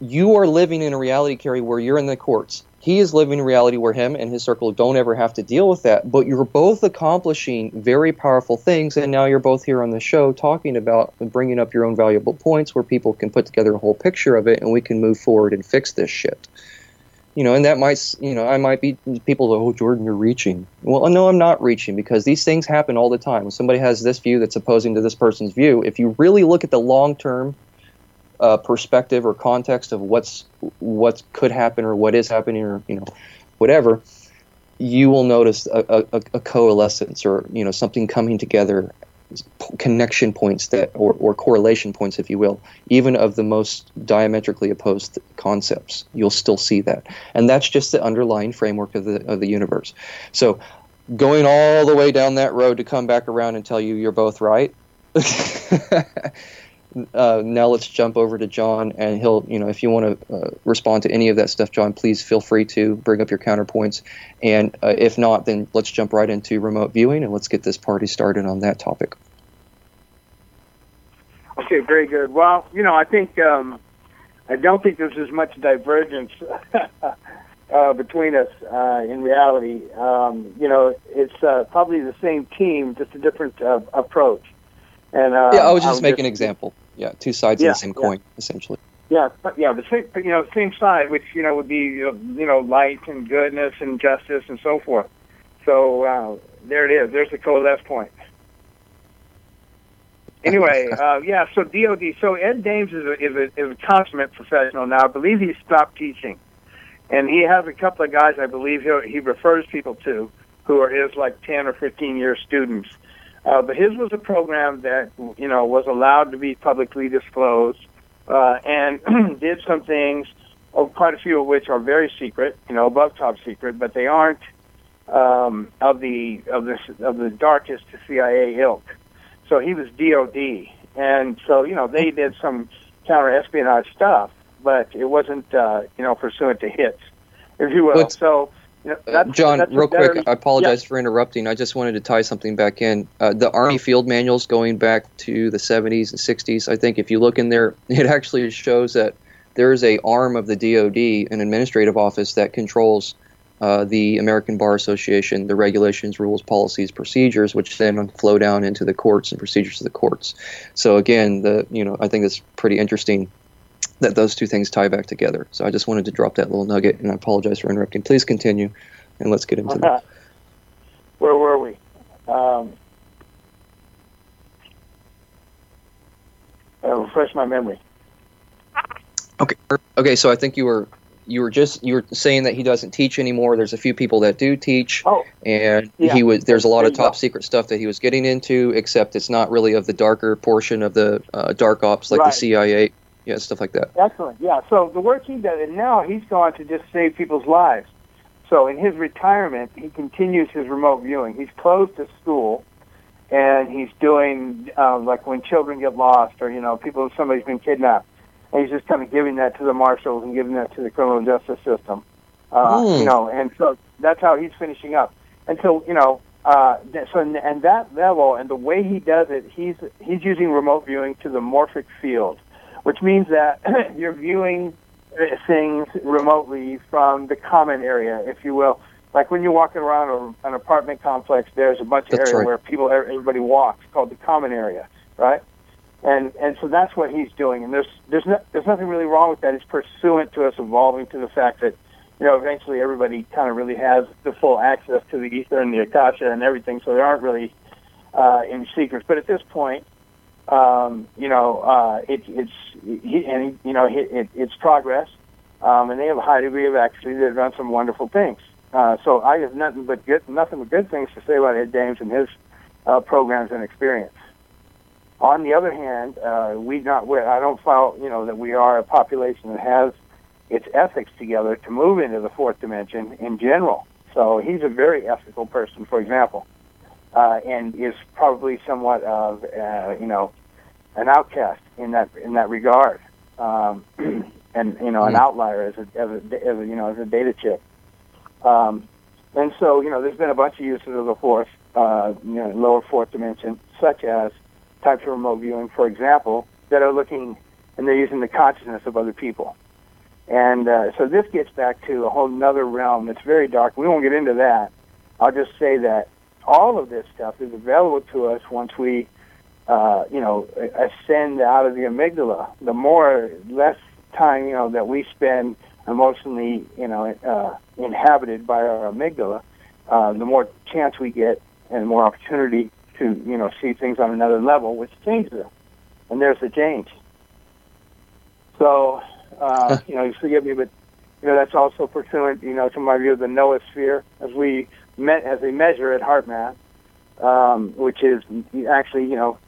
Speaker 2: you are living in a reality Kerrie, where you're in the courts he is living in reality where him and his circle don't ever have to deal with that. But you're both accomplishing very powerful things, and now you're both here on the show talking about and bringing up your own valuable points where people can put together a whole picture of it, and we can move forward and fix this shit. You know, and that might, you know, I might be people. Oh, Jordan, you're reaching. Well, no, I'm not reaching because these things happen all the time. When somebody has this view that's opposing to this person's view, if you really look at the long term uh, perspective or context of what's what could happen or what is happening or you know whatever, you will notice a, a, a coalescence or you know something coming together, connection points that or, or correlation points, if you will, even of the most diametrically opposed concepts. You'll still see that, and that's just the underlying framework of the of the universe. So, going all the way down that road to come back around and tell you you're both right. *laughs* uh, now let's jump over to John, and he'll, you know, if you want to uh, respond to any of that stuff, John, please feel free to bring up your counterpoints. And uh, if not, then let's jump right into remote viewing and let's get this party started on that topic.
Speaker 3: Okay, very good. Well, you know, I think um, I don't think there's as much divergence *laughs* uh, between us uh, in reality. Um, you know, it's uh, probably the same team, just a different approach.
Speaker 2: And uh, yeah, I was just making an example. Yeah, two sides yeah, of the same coin, yeah. essentially.
Speaker 3: Yeah, but yeah, the same you know same side, which you know would be you know light and goodness and justice and so forth. So uh, there it is. There's the coalesce point. Anyway, *laughs* uh, yeah. So DoD. So Ed Dames is a, is a is a consummate professional now. I believe he stopped teaching, and he has a couple of guys. I believe he he refers people to who are his like ten or fifteen year students uh, but his was a program that you know was allowed to be publicly disclosed uh, and *clears throat* did some things, oh, quite a few of which are very secret, you know, above top secret, but they aren't um, of the of the of the darkest CIA ilk. So he was DOD, and so you know they did some counter espionage stuff, but it wasn't uh, you know pursuant to hits, if you will. But, so
Speaker 2: uh, John, that's real quick, I apologize yeah. for interrupting. I just wanted to tie something back in. Uh, the Army field manuals going back to the 70s and 60s, I think if you look in there, *laughs* it actually shows that there is a arm of the DoD, an administrative office that controls uh, the American Bar Association, the regulations, rules, policies, procedures, which then flow down into the courts and procedures of the courts. So again, the you know I think it's pretty interesting that those two things tie back together. So I just wanted to drop that little nugget, and I apologize for interrupting. Please continue, and let's get into that. *laughs*
Speaker 3: Where were we? Um, uh, refresh my memory.
Speaker 2: Okay. Okay. So I think you were you were just you were saying that he doesn't teach anymore. There's a few people that do teach,
Speaker 3: oh,
Speaker 2: and yeah. he was there's a lot of top go. secret stuff that he was getting into, except it's not really of the darker portion of the uh, dark ops like right. the CIA yeah, stuff like that.
Speaker 3: Excellent. Yeah. So the work he does, and now he's gone to just save people's lives. So in his retirement, he continues his remote viewing. He's closed his school, and he's doing um, like when children get lost, or you know, people somebody's been kidnapped, and he's just kind of giving that to the marshals and giving that to the criminal justice system. Uh, mm. You know, and so that's how he's finishing up. And so you know, uh, so and that level and the way he does it, he's he's using remote viewing to the morphic field which means that *clears throat* you're viewing things remotely from the common area, if you will. Like when you're walking around an apartment complex, there's a bunch of area right. where people, everybody walks, called the common area, right? And and so that's what he's doing. And there's there's no, there's nothing really wrong with that. It's pursuant to us evolving to the fact that you know eventually everybody kind of really has the full access to the ether and the akasha and everything. So there aren't really uh, any secrets. But at this point, um, you know, uh, it, it's he, and you know, it, it, it's progress, um, and they have a high degree of accuracy. They've done some wonderful things. Uh, so I have nothing but good, nothing but good things to say about Ed Dames and his uh, programs and experience. On the other hand, uh, we not I don't feel you know that we are a population that has its ethics together to move into the fourth dimension in general. So he's a very ethical person, for example, uh, and is probably somewhat of uh, you know an outcast in that in that regard, um, *clears throat* and you know an hmm. outlier as a, as a, as a you know as a data chip. Um, and so you know there's been a bunch of uses of the fourth, uh, you know, lower fourth dimension, such as types of remote viewing, for example, that are looking and they're using the consciousness of other people. And uh, so this gets back to a whole other realm that's very dark. We won't get into that. I'll just say that all of this stuff is available to us once we, uh, you know, ascend out of the amygdala. The more, less time, you know, that we spend emotionally, you know, uh, inhabited by our amygdala, uh, the more chance we get and more opportunity to you know see things on another level, which changes them. And there's the change. So uh, you know, you forgive me, but you know that's also pursuant, you know, to my view of the noosphere as we as a measure at HeartMath, um, which is actually you know,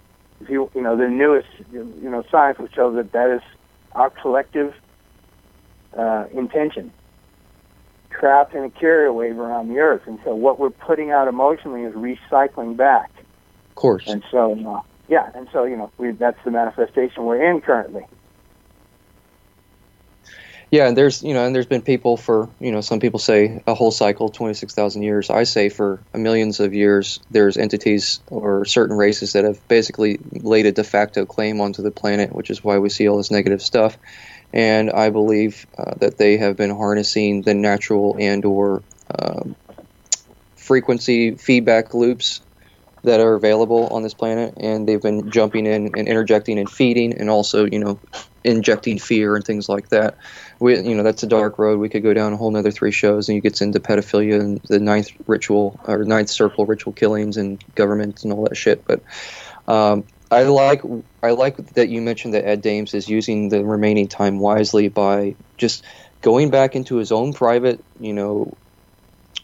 Speaker 3: if you you know the newest you know science will show that that is our collective uh, intention trapped in a carrier wave around the earth. And so what we're putting out emotionally is recycling back Of
Speaker 2: course.
Speaker 3: And so, uh, yeah, and so you know, we, that's the manifestation we're in currently.
Speaker 2: Yeah, and there's you know, and there's been people for you know, some people say a whole cycle, twenty six thousand years. I say for millions of years, there's entities or certain races that have basically laid a de facto claim onto the planet, which is why we see all this negative stuff. And I believe uh, that they have been harnessing the natural and or um, frequency feedback loops that are available on this planet, and they've been jumping in and interjecting and feeding, and also you know injecting fear and things like that. We, you know, that's a dark road. We could go down a whole another three shows, and you get into pedophilia and the ninth ritual or ninth circle ritual killings and government and all that shit. But um, I like I like that you mentioned that Ed Dames is using the remaining time wisely by just going back into his own private, you know,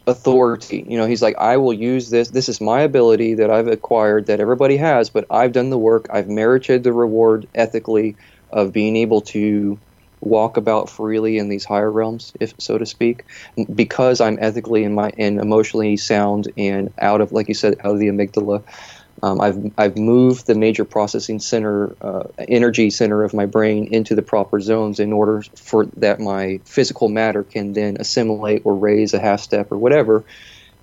Speaker 2: authority. You know, he's like, I will use this. This is my ability that I've acquired that everybody has, but I've done the work. I've merited the reward ethically of being able to walk about freely in these higher realms, if so to speak, because I'm ethically and my and emotionally sound and out of, like you said, out of the amygdala. Um, I've I've moved the major processing center, uh, energy center of my brain into the proper zones in order for that my physical matter can then assimilate or raise a half step or whatever,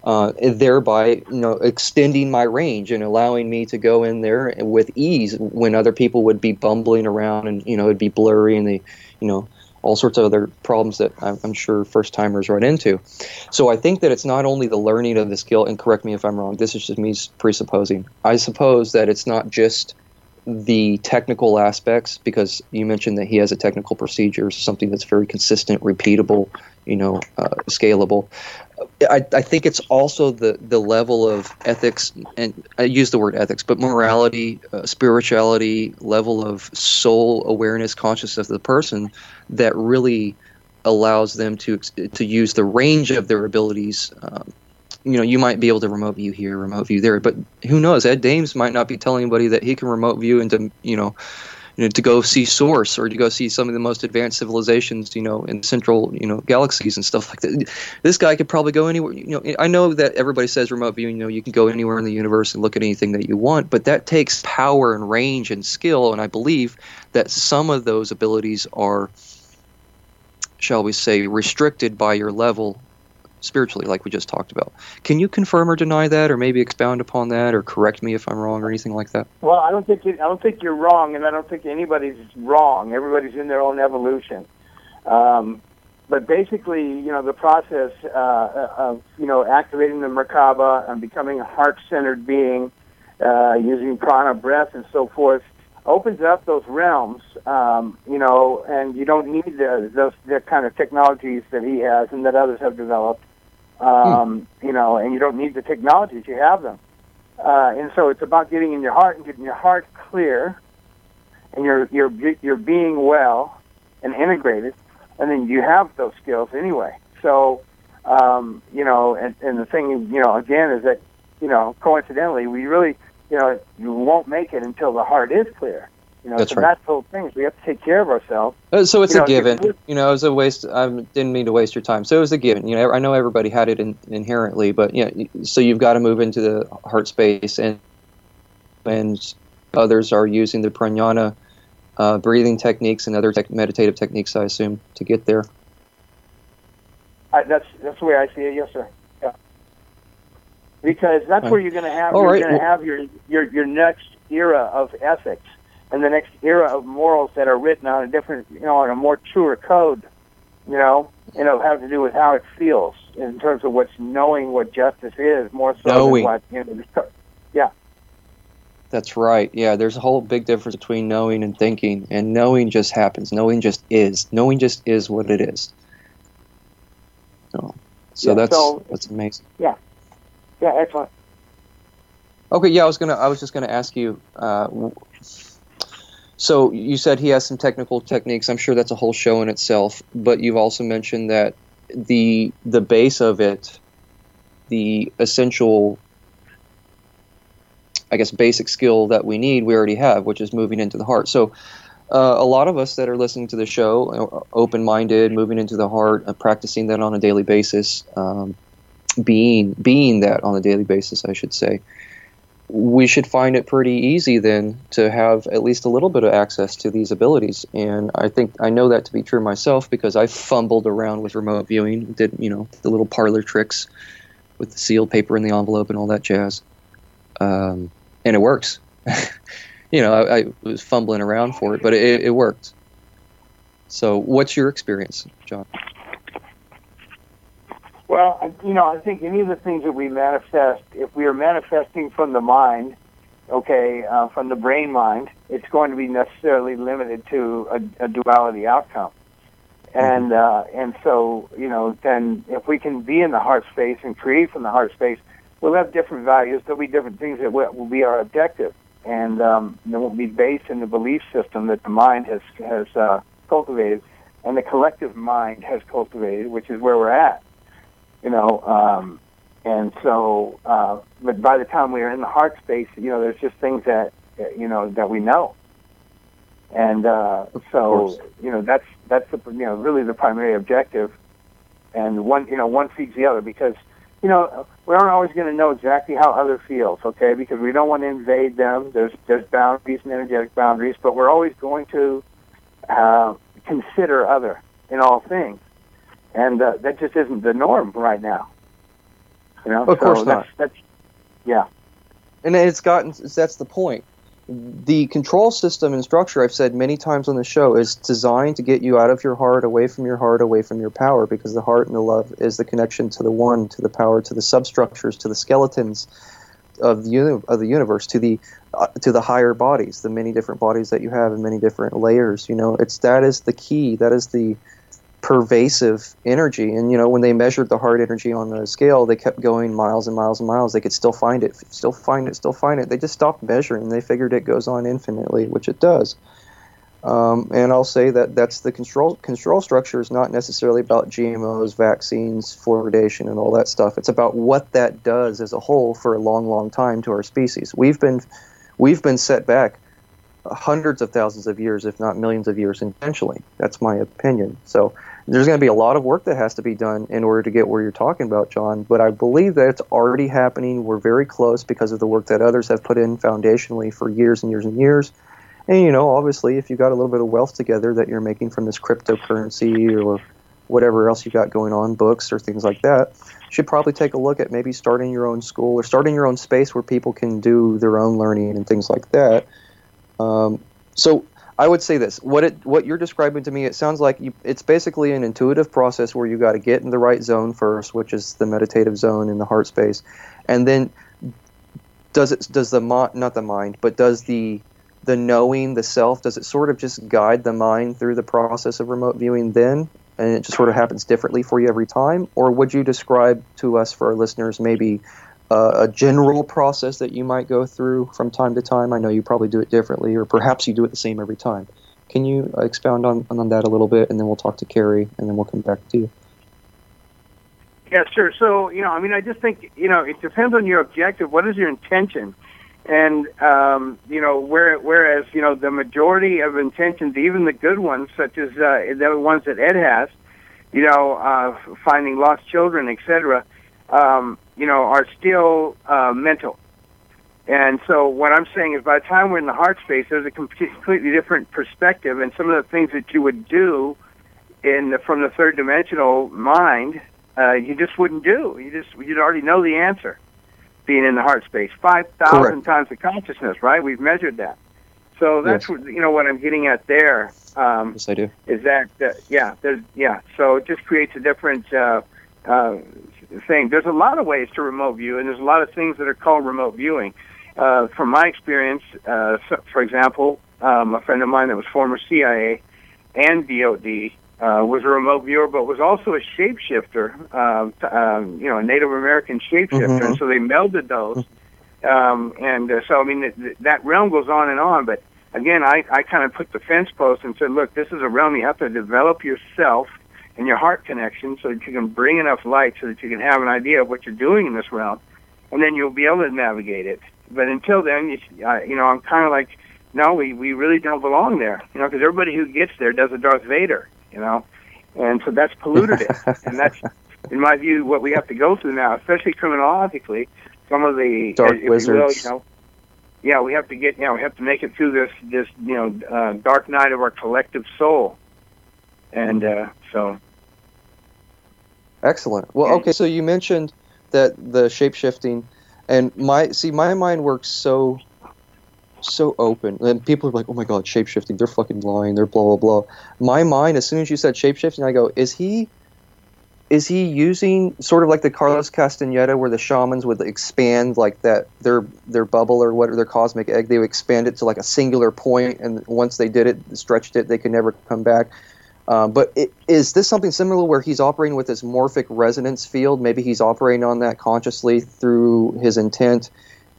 Speaker 2: uh, thereby you know extending my range and allowing me to go in there with ease when other people would be bumbling around and you know it'd be blurry and they you know all sorts of other problems that I'm sure first timers run into. So I think that it's not only the learning of the skill, and correct me if I'm wrong, this is just me presupposing. I suppose that it's not just the technical aspects, because you mentioned that he has a technical procedure, something that's very consistent, repeatable, you know, uh, scalable. I, I, think it's also the, the level of ethics, and I use the word ethics, but morality, uh, spirituality, level of soul awareness, consciousness of the person that really allows them to to use the range of their abilities. Um, you know, you might be able to remote view here, remote view there, but who knows? Ed Dames might not be telling anybody that he can remote view into you know you know, to go see Source or to go see some of the most advanced civilizations, you know, in central, you know, galaxies and stuff like that. This guy could probably go anywhere. You know, I know that everybody says remote viewing, you know, you can go anywhere in the universe and look at anything that you want, but that takes power and range and skill. And I believe that some of those abilities are, shall we say, restricted by your level spiritually, like we just talked about. Can you confirm or deny that, or maybe expound upon that, or correct me if I'm wrong, or anything like that?
Speaker 3: Well, I don't think you, I don't think you're wrong, and I don't think anybody's wrong. Everybody's in their own evolution. Um, but basically, you know, the process uh, of you know activating the Merkaba and becoming a heart-centered being, uh, using prana, breath, and so forth, opens up those realms, um, you know, and you don't need the, those the kind of technologies that he has and that others have developed. Um, hmm. You know, and you don't need the technologies; you have them. uh, and so it's about getting in your heart and getting your heart clear, and you're you're you're being well and integrated, and then you have those skills anyway. So, um, you know, and, and the thing, you know, again, is that you know, coincidentally, we really, you know, you won't make it until the heart is clear. You know,
Speaker 2: That's
Speaker 3: so
Speaker 2: right.
Speaker 3: that's the whole thing. We have to take care of ourselves.
Speaker 2: Uh, so it's
Speaker 3: You
Speaker 2: a
Speaker 3: know,
Speaker 2: given.
Speaker 3: if-
Speaker 2: You know, it was a waste. I didn't mean to waste your time. So it was a given. You know, I know everybody had it in, inherently, but yeah. So you've got to move into the heart space, and and others are using the pranayama uh, breathing techniques and other tech meditative techniques. I assume to get there.
Speaker 3: I, that's that's the way I see it. Yes, sir. Yeah. Because that's
Speaker 2: Right.
Speaker 3: where you're going to have
Speaker 2: All
Speaker 3: you're
Speaker 2: right.
Speaker 3: going to
Speaker 2: Well-
Speaker 3: have your your your next era of ethics and the next era of morals that are written on a different you know on a more truer code. You know, and it'll have to do with how it feels in terms of what's knowing what justice is more so
Speaker 2: Knowing.
Speaker 3: than what you know. *laughs* the-
Speaker 2: That's right. Yeah, there's a whole big difference between knowing and thinking, and knowing just happens. Knowing just is. Knowing just is what it is. So, so
Speaker 3: Yeah,
Speaker 2: that's
Speaker 3: so-
Speaker 2: that's amazing.
Speaker 3: Yeah, Yeah. excellent.
Speaker 2: Okay, yeah, I was gonna, I was just gonna ask you. Uh, so you said he has some technical techniques. I'm sure that's a whole show in itself. But you've also mentioned that the the base of it, the essential, I guess, basic skill that we need, we already have, which is moving into the heart. So. Uh, a lot of us that are listening to the show, open-minded, moving into the heart, uh, practicing that on a daily basis, um, being being that on a daily basis, I should say we should find it pretty easy then to have at least a little bit of access to these abilities. And I think I know that to be true myself because I fumbled around with remote viewing, did you know the little parlor tricks with the sealed paper in the envelope and all that jazz, um, and it works. *laughs* you know, I, I was fumbling around for it, but it, it worked. So, what's your experience, John?
Speaker 3: Well, you know, I think any of the things that we manifest, if we are manifesting from the mind, okay, uh, from the brain mind, it's going to be necessarily limited to a, a duality outcome. And uh, and so you know, then if we can be in the heart space and create from the heart space, we'll have different values. There'll be different things that will, will be our objective, and um, they will be based in the belief system that the mind has has uh, cultivated, and the collective mind has cultivated, which is where we're at you know um and so uh but by the time we are in the heart space you know there's just things that you know that we know. And uh so you know that's that's the you know really the primary objective. And one you know one feeds the other because you know we aren't always going to know exactly how other feels okay? Because we don't want to invade them. There's there's boundaries and energetic boundaries but we're always going to uh consider other in all things and uh, that just isn't the norm right now. You know,
Speaker 2: Of course
Speaker 3: so
Speaker 2: not.
Speaker 3: that's, that's yeah,
Speaker 2: and it's gotten that's the point the control system and structure i've said many times on the show is designed to get you out of your heart away from your heart away from your power because the heart and the love is the connection to the one to the power to the substructures to the skeletons of the uni- of the universe to the uh, to the higher bodies the many different bodies that you have and many different layers you know it's that is the key that is the pervasive energy. And you know, when they measured the heart energy on the scale, they kept going miles and miles and miles. They could still find it, still find it, still find it. They just stopped measuring. They figured it goes on infinitely, which it does. Um, and I'll say that that's the control control structure is not necessarily about GMOs, vaccines, fluoridation, and all that stuff. It's about what that does as a whole for a long, long time to our species. We've been we've been set back hundreds of thousands of years, if not millions of years, intentionally. That's my opinion. So there's going to be a lot of work that has to be done in order to get where you're talking about, John. But I believe that it's already happening. We're very close because of the work that others have put in foundationally for years and years and years. And you know, obviously, if you got a little bit of wealth together that you're making from this cryptocurrency or whatever else you got going on, books or things like that, you should probably take a look at maybe starting your own school or starting your own space where people can do their own learning and things like that. Um, so I would say this: what it what you're describing to me, it sounds like you, it's basically an intuitive process where you got to get in the right zone first, which is the meditative zone in the heart space, and then does it does the not the mind, but does the the knowing the self does it sort of just guide the mind through the process of remote viewing then? And it just sort of happens differently for you every time? Or would you describe to us for our listeners maybe uh, a general process that you might go through from time to time? I know you probably do it differently, or perhaps you do it the same every time. Can you expound on, on that a little bit, and then we'll talk to Kerrie, and then we'll come back to you.
Speaker 3: Yeah, sure. So, you know, I mean, I just think, you know, it depends on your objective. What is your intention? And, um, you know, where, whereas, you know, the majority of intentions, even the good ones, such as uh, the ones that Ed has, you know, uh, finding lost children, etc., um, you know, are still uh, mental. And so what I'm saying is by the time we're in the heart space, there's a completely different perspective, and some of the things that you would do in the, from the third dimensional mind uh, you just wouldn't do. You just you'd already know the answer. Being in the heart space, five thousand times the consciousness, right? We've measured that. So that's yes. what you know what I'm getting at there.
Speaker 2: Um, yes, I do.
Speaker 3: Is that uh, yeah? There's yeah. So it just creates a different uh, uh, thing. There's a lot of ways to remote view, and there's a lot of things that are called remote viewing. Uh, from my experience, uh, so, for example, um, a friend of mine that was former CIA and DoD uh, was a remote viewer, but was also a shapeshifter, uh, um, you know, a Native American shapeshifter. Mm-hmm. And so they melded those. Um, and uh, so, I mean, th- that realm goes on and on. But again, I, I kind of put the fence post and said, look, this is a realm you have to develop yourself and your heart connection so that you can bring enough light so that you can have an idea of what you're doing in this realm. And then you'll be able to navigate it. But until then, you, uh, you know, I'm kind of like, no, we, we really don't belong there. You know, because everybody who gets there does a Darth Vader you know, and so that's polluted it, *laughs* and that's, in my view, what we have to go through now, especially criminologically. Some of the
Speaker 2: dark wizards.
Speaker 3: You, will, you know, yeah, we have to get, you know, we have to make it through this, this, you know, uh, dark night of our collective soul, and uh, so.
Speaker 2: Excellent. Well, okay, so you mentioned that the shape shifting, and my see, my mind works so so open. And people are like, oh my god, shapeshifting, they're fucking lying, they're blah blah blah. My mind, as soon as you said shapeshifting, I go, is he is he using sort of like the Carlos Castaneda where the shamans would expand like that their their bubble or whatever their cosmic egg, they would expand it to like a singular point and once they did it, stretched it, they could never come back. Um, but it, is this something similar where he's operating with this morphic resonance field? Maybe he's operating on that consciously through his intent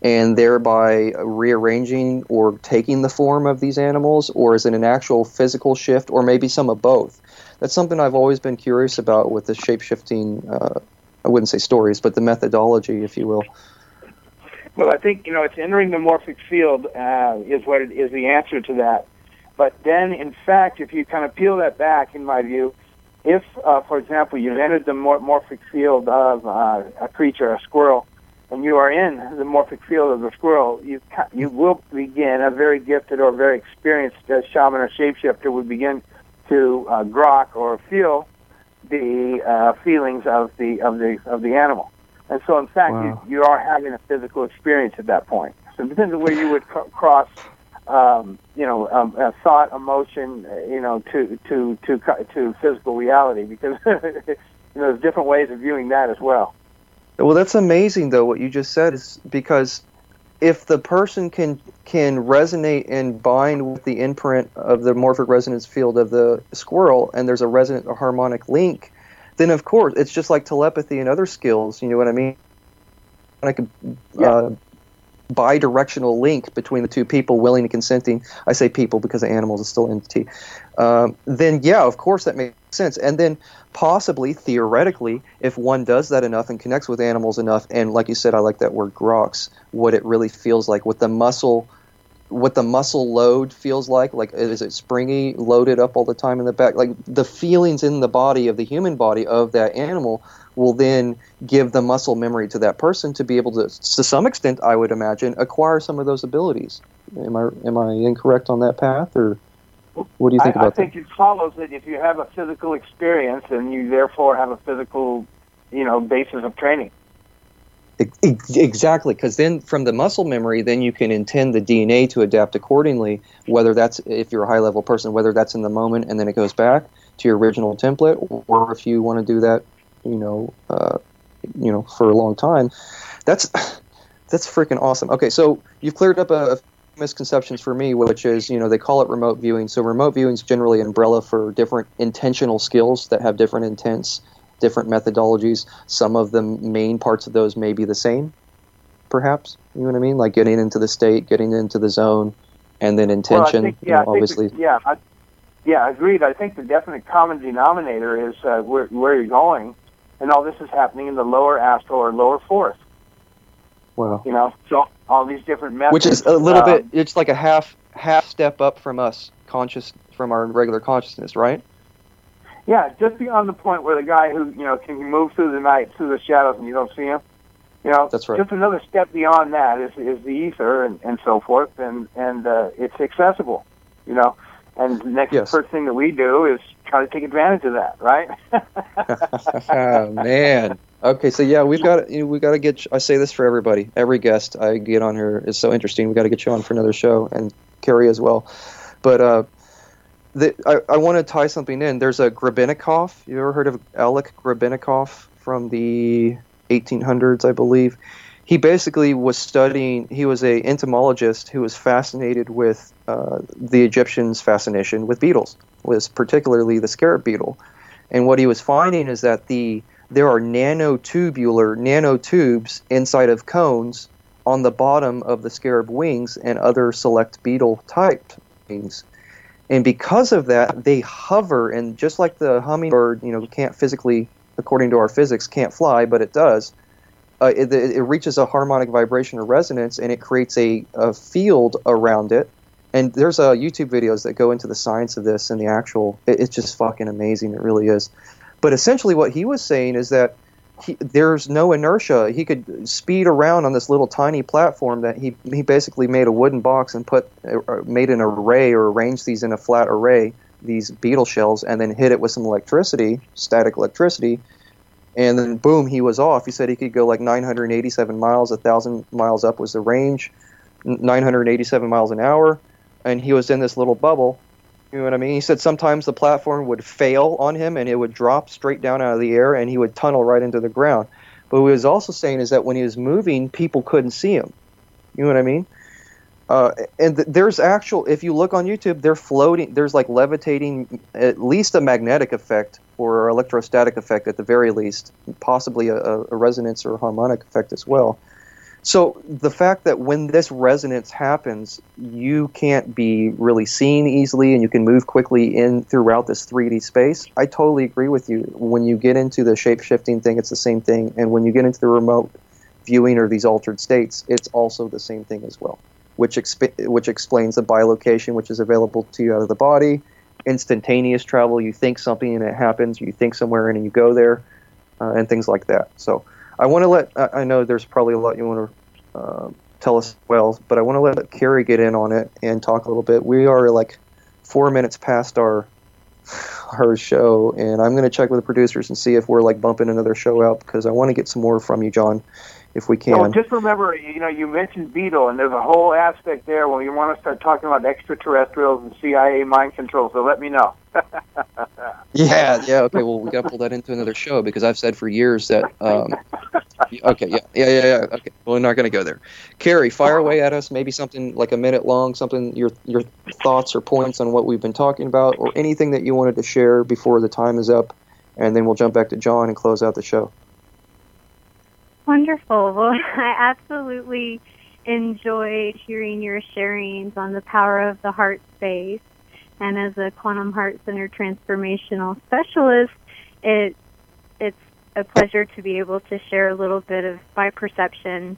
Speaker 2: and thereby rearranging or taking the form of these animals, or is it an actual physical shift, or maybe some of both? That's something I've always been curious about with the shape shifting. Uh, I wouldn't say stories, but the methodology, if you will.
Speaker 3: Well, I think you know it's entering the morphic field uh, is what it, is the answer to that. But then, in fact, if you kind of peel that back, in my view, if, uh, for example, you've entered the morphic field of uh, a creature, a squirrel, and you are in the morphic field of the squirrel, you you will begin a very gifted or very experienced uh, shaman or shapeshifter would begin to uh, grok or feel the uh, feelings of the of the of the animal. And so, in fact, wow. you, you are having a physical experience at that point. So it depends on where you would c- cross, um, you know, um, thought, emotion, uh, you know, to to to to physical reality, because *laughs* you know, there's different ways of viewing that as well.
Speaker 2: Well, that's amazing, though. What you just said is because if the person can can resonate and bind with the imprint of the morphic resonance field of the squirrel, and there's a resonant or harmonic link, then of course it's just like telepathy and other skills. You know what I mean? Like a yeah. Bi-directional link between the two people, willing and consenting. I say people because the animals is still entity. Um, then yeah, of course that makes sense. And then possibly, theoretically, if one does that enough and connects with animals enough, and like you said, I like that word groks, what it really feels like, with the muscle, what the muscle load feels like, like is it springy, loaded up all the time in the back, like the feelings in the body of the human body of that animal will then give the muscle memory to that person to be able to, to some extent, I would imagine, acquire some of those abilities. Am I am I incorrect on that path, or? What do you think
Speaker 3: I,
Speaker 2: about
Speaker 3: I think
Speaker 2: that?
Speaker 3: it follows that if you have a physical experience, and you therefore have a physical, you know, basis of training.
Speaker 2: Exactly, because then from the muscle memory, then you can intend the DNA to adapt accordingly. Whether that's if you're a high level person, whether that's in the moment and then it goes back to your original template, or if you want to do that, you know, uh, you know, for a long time. That's *sighs* that's freaking awesome. Okay, so you've cleared up a, misconceptions for me, which is, you know, they call it remote viewing. So remote viewing is generally an umbrella for different intentional skills that have different intents, different methodologies. Some of the main parts of those may be the same. perhaps. You know what I mean? Like getting into the state, getting into the zone, and then intention.
Speaker 3: Well, think,
Speaker 2: yeah,
Speaker 3: you know,
Speaker 2: obviously.
Speaker 3: Yeah, I, yeah, agreed. I think the definite common denominator is uh, where, where you're going, and all this is happening in the lower astral or lower fourth.
Speaker 2: Wow.
Speaker 3: You know, so all these different methods.
Speaker 2: Which is a little
Speaker 3: um,
Speaker 2: bit. It's like a half half step up from us, conscious from our regular consciousness, right?
Speaker 3: Yeah, just beyond the point where the guy who you know can move through the night, through the shadows, and you don't see him. You know,
Speaker 2: That's right.
Speaker 3: Just another step beyond that is is the ether and, and so forth, and and uh, it's accessible. You know, and the next
Speaker 2: Yes.
Speaker 3: first thing that we do is try to take advantage of that, right? *laughs*
Speaker 2: oh man. Okay, so yeah, we've got you know, we got to get. I say this for everybody, every guest I get on here is so interesting. We got to get you on for another show, and Kerrie as well. But uh, the, I, I want to tie something in. There's a Grebennikov. You ever heard of Alec Grebennikov from the 1800s, I believe? He basically was studying. He was a entomologist who was fascinated with uh, the Egyptians' fascination with beetles, was particularly the scarab beetle. And what he was finding is that the there are nanotubular nanotubes inside of cones on the bottom of the scarab wings and other select beetle type wings. And because of that, they hover and just like the hummingbird, you know, can't physically, according to our physics, can't fly, but it does. Uh, it, it reaches a harmonic vibration or resonance, and it creates a, a field around it. And there's uh, YouTube videos that go into the science of this and the actual. It, it's just fucking amazing. It really is. But essentially, what he was saying is that he, there's no inertia. He could speed around on this little tiny platform that he he basically made a wooden box and put uh, made an array or arranged these in a flat array these beetle shells and then hit it with some electricity, static electricity, and then boom, he was off. He said he could go like 987 miles, a thousand miles up was the range, 987 miles an hour, and he was in this little bubble. You know what I mean? He said sometimes the platform would fail on him and it would drop straight down out of the air and he would tunnel right into the ground. But what he was also saying is that when he was moving, people couldn't see him. You know what I mean? Uh, and th- there's actual, if you look on YouTube, they're floating. There's like levitating, at least a magnetic effect or electrostatic effect at the very least, possibly a, a resonance or harmonic effect as well. So the fact that when this resonance happens, you can't be really seen easily and you can move quickly in throughout this 3D space, I totally agree with you. When you get into the shape shifting thing, it's the same thing. And when you get into the remote viewing or these altered states, it's also the same thing as well, which, exp- which explains the bilocation, which is available to you out of the body, instantaneous travel. You think something and it happens, you think somewhere and you go there, uh, and things like that. So. I want to let, I I know there's probably a lot you want to uh, tell us well, but I want to let Kerrie get in on it and talk a little bit. We are like four minutes past our our show, and I'm going to check with the producers and see if we're like bumping another show out because I want to get some more from you, John, if we can.
Speaker 3: Well, just remember, you know, you mentioned Beetle, and there's a whole aspect there when you want to start talking about extraterrestrials and CIA mind control. So let me know. *laughs*
Speaker 2: Yeah, yeah, okay. Well, we got to pull that into another show because I've said for years that. Um, *laughs* okay, yeah, yeah, yeah, yeah. Okay, well, we're not going to go there. Kerrie, fire away at us. Maybe something like a minute long. Something your your thoughts or points on what we've been talking about, or anything that you wanted to share before the time is up, and then we'll jump back to John and close out the show.
Speaker 4: Wonderful. Well, *laughs* I absolutely enjoyed hearing your sharings on the power of the heart space. And as a quantum heart center transformational specialist, it it's a pleasure to be able to share a little bit of my perception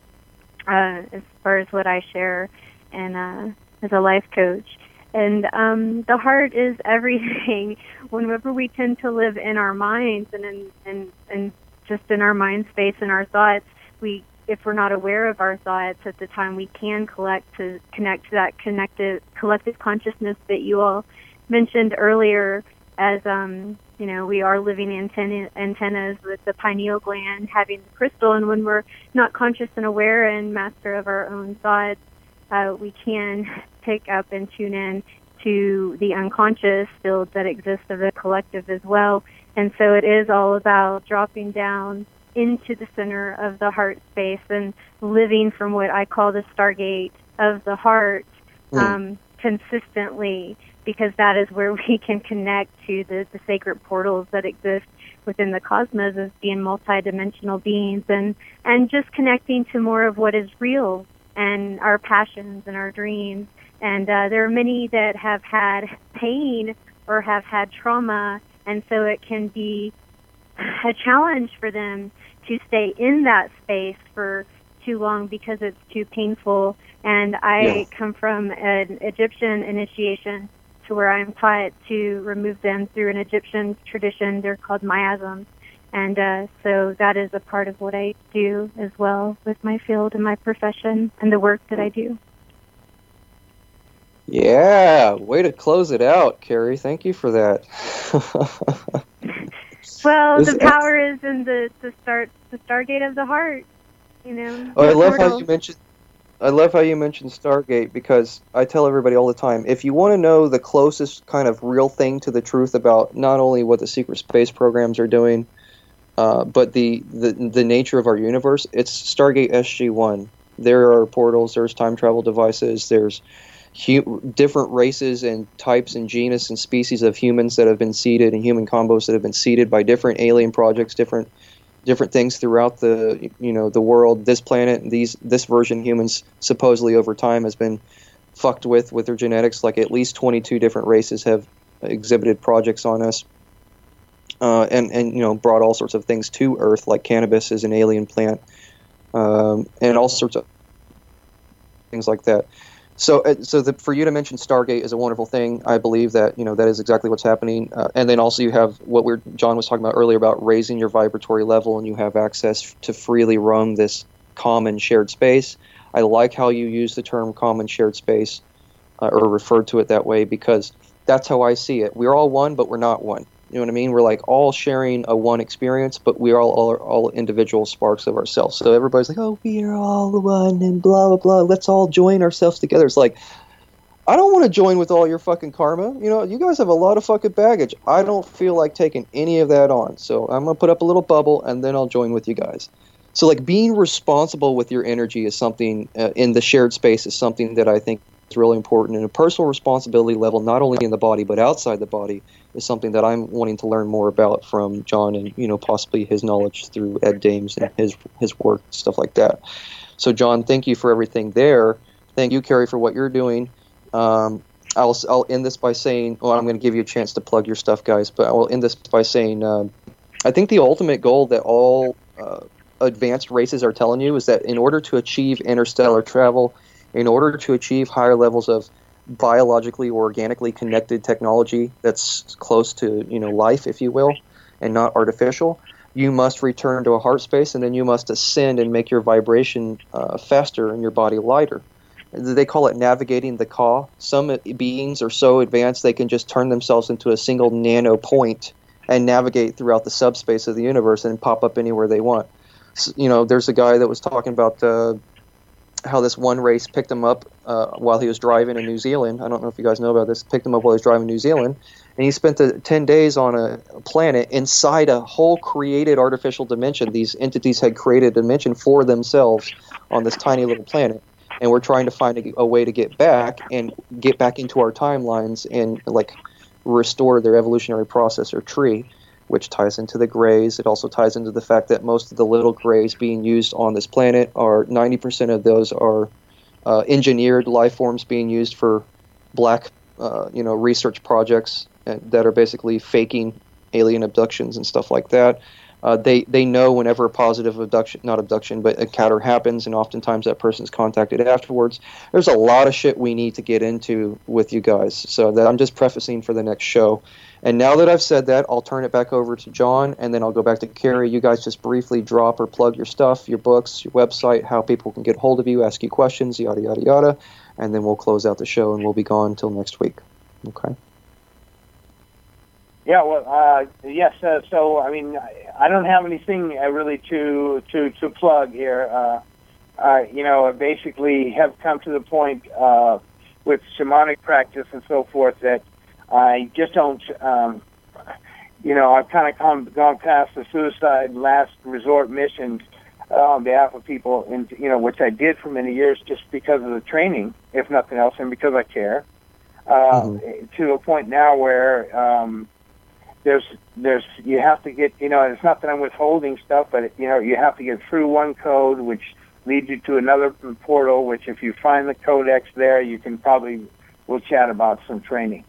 Speaker 4: uh, as far as what I share and uh, as a life coach. And um, the heart is *laughs* everything. Whenever we tend to live in our minds and in, and and just in our mind space and our thoughts, we if we're not aware of our thoughts at the time, we can collect to connect to that connected collective consciousness that you all mentioned earlier. As um, you know, we are living antenna, antennas with the pineal gland having the crystal, and when we're not conscious and aware and master of our own thoughts, uh, we can pick up and tune in to the unconscious field that exists of the collective as well. And so it is all about dropping down into the center of the heart space and living from what I call the stargate of the heart um, consistently, because that is where *laughs* we can connect to the, the sacred portals that exist within the cosmos as being multidimensional beings and and just connecting to more of what is real and our passions and our dreams. And uh, there are many that have had pain or have had trauma and so it can be a challenge for them to stay in that space for too long because it's too painful and I come from an Egyptian initiation to where I'm taught to remove them through an Egyptian tradition. They're called miasms. And uh, so that is a part of what I do as well with my field and my profession and the work that I do.
Speaker 2: Yeah, way to close it out, Kerrie. Thank you for that. *laughs*
Speaker 4: well, the power is in the, the start the stargate of the heart. You know.
Speaker 2: Oh, I love portal. how you mentioned I love how you mentioned Stargate because I tell everybody all the time if you want to know the closest kind of real thing to the truth about not only what the secret space programs are doing, uh, but the, the the nature of our universe, it's Stargate SG One. There are portals, there's time travel devices, there's hu- different races and types and genus and species of humans that have been seeded and human combos that have been seeded by different alien projects, different different things throughout the you know the world. This planet, these this version humans supposedly over time has been fucked with with their genetics. Like at least 22 different races have exhibited projects on us, uh, and and you know brought all sorts of things to Earth, like cannabis is an alien plant, um, and all sorts of things like that. So, uh, so the, for you to mention Stargate is a wonderful thing. I believe that you know that is exactly what's happening. Uh, and then also you have what we're John was talking about earlier about raising your vibratory level, and you have access to freely roam this common shared space. I like how you use the term common shared space, uh, or referred to it that way, because that's how I see it. We're all one, but we're not one. You know what I mean? We're like all sharing a one experience, but we are all, all, all individual sparks of ourselves. So everybody's like, oh, we are all one and blah, blah, blah. Let's all join ourselves together. It's like, I don't want to join with all your fucking karma. You know, you guys have a lot of fucking baggage. I don't feel like taking any of that on. So I'm going to put up a little bubble and then I'll join with you guys. So, like, being responsible with your energy is something uh, in the shared space is something that I think is really important. And a personal responsibility level, not only in the body but outside the body, is something that I'm wanting to learn more about from John and you know possibly his knowledge through Ed Dames and his his work stuff like that. So John, thank you for everything there. Thank you, Kerrie, for what you're doing. Um, I'll I'll end this by saying, well, I'm going to give you a chance to plug your stuff, guys, but I will end this by saying, um, I think the ultimate goal that all uh, advanced races are telling you is that in order to achieve interstellar travel, in order to achieve higher levels of biologically or organically connected technology that's close to you know life, if you will, and not artificial, you must return to a heart space, and then you must ascend and make your vibration uh, faster and your body lighter. They call it navigating the Ka. Some beings are so advanced they can just turn themselves into a single nano point and navigate throughout the subspace of the universe and pop up anywhere they want. So, you know, there's a guy that was talking about uh, how this one race picked him up uh, while he was driving in New Zealand. I don't know if you guys know about this. Picked him up while he was driving in New Zealand, and he spent the ten days on a planet inside a whole created artificial dimension. These entities had created a dimension for themselves on this tiny little planet, and we're trying to find a, a way to get back and get back into our timelines and like restore their evolutionary process or tree which ties into the grays. It also ties into the fact that most of the little grays being used on this planet are 90% of those are uh, engineered life forms being used for black, uh, you know, research projects that are basically faking alien abductions and stuff like that. Uh, they they know whenever a positive abduction, not abduction, but encounter happens, and oftentimes that person's contacted afterwards. There's a lot of shit we need to get into with you guys, so that I'm just prefacing for the next show. And now that I've said that, I'll turn it back over to John, and then I'll go back to Kerrie. You guys just briefly drop or plug your stuff, your books, your website, how people can get hold of you, ask you questions, yada yada yada, and then we'll close out the show, and we'll be gone until next week. Okay.
Speaker 3: Yeah, well, uh, yes. Uh, so, I mean, I don't have anything uh, really to to to plug here. Uh, you know, I basically have come to the point uh, with shamanic practice and so forth that I just don't. Um, you know, I've kind of come gone past the suicide last resort missions uh, on behalf of people, and you know, which I did for many years just because of the training, if nothing else, and because I care. Uh, mm-hmm. To a point now where um, there's there's you have to get you know it's not that I'm withholding stuff, but you know you have to get through one code, which leads you to another portal. Which if you find the codex there, you can probably we'll chat about some training,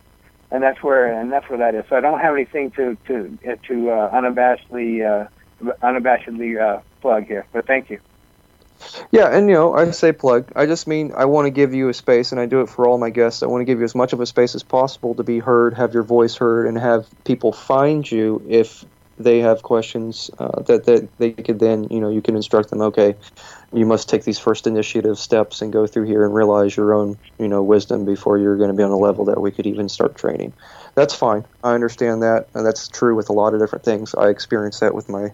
Speaker 3: and that's where and that's where that is. So I don't have anything to to to uh, unabashedly uh, unabashedly uh, plug here, but thank you.
Speaker 2: Yeah, and you know, I say plug. I just mean I want to give you a space, and I do it for all my guests. I want to give you as much of a space as possible to be heard, have your voice heard, and have people find you if they have questions uh, that that they could then you know you can instruct them. Okay, you must take these first initiative steps and go through here and realize your own you know wisdom before you're going to be on a level that we could even start training. That's fine. I understand that, and that's true with a lot of different things. I experienced that with my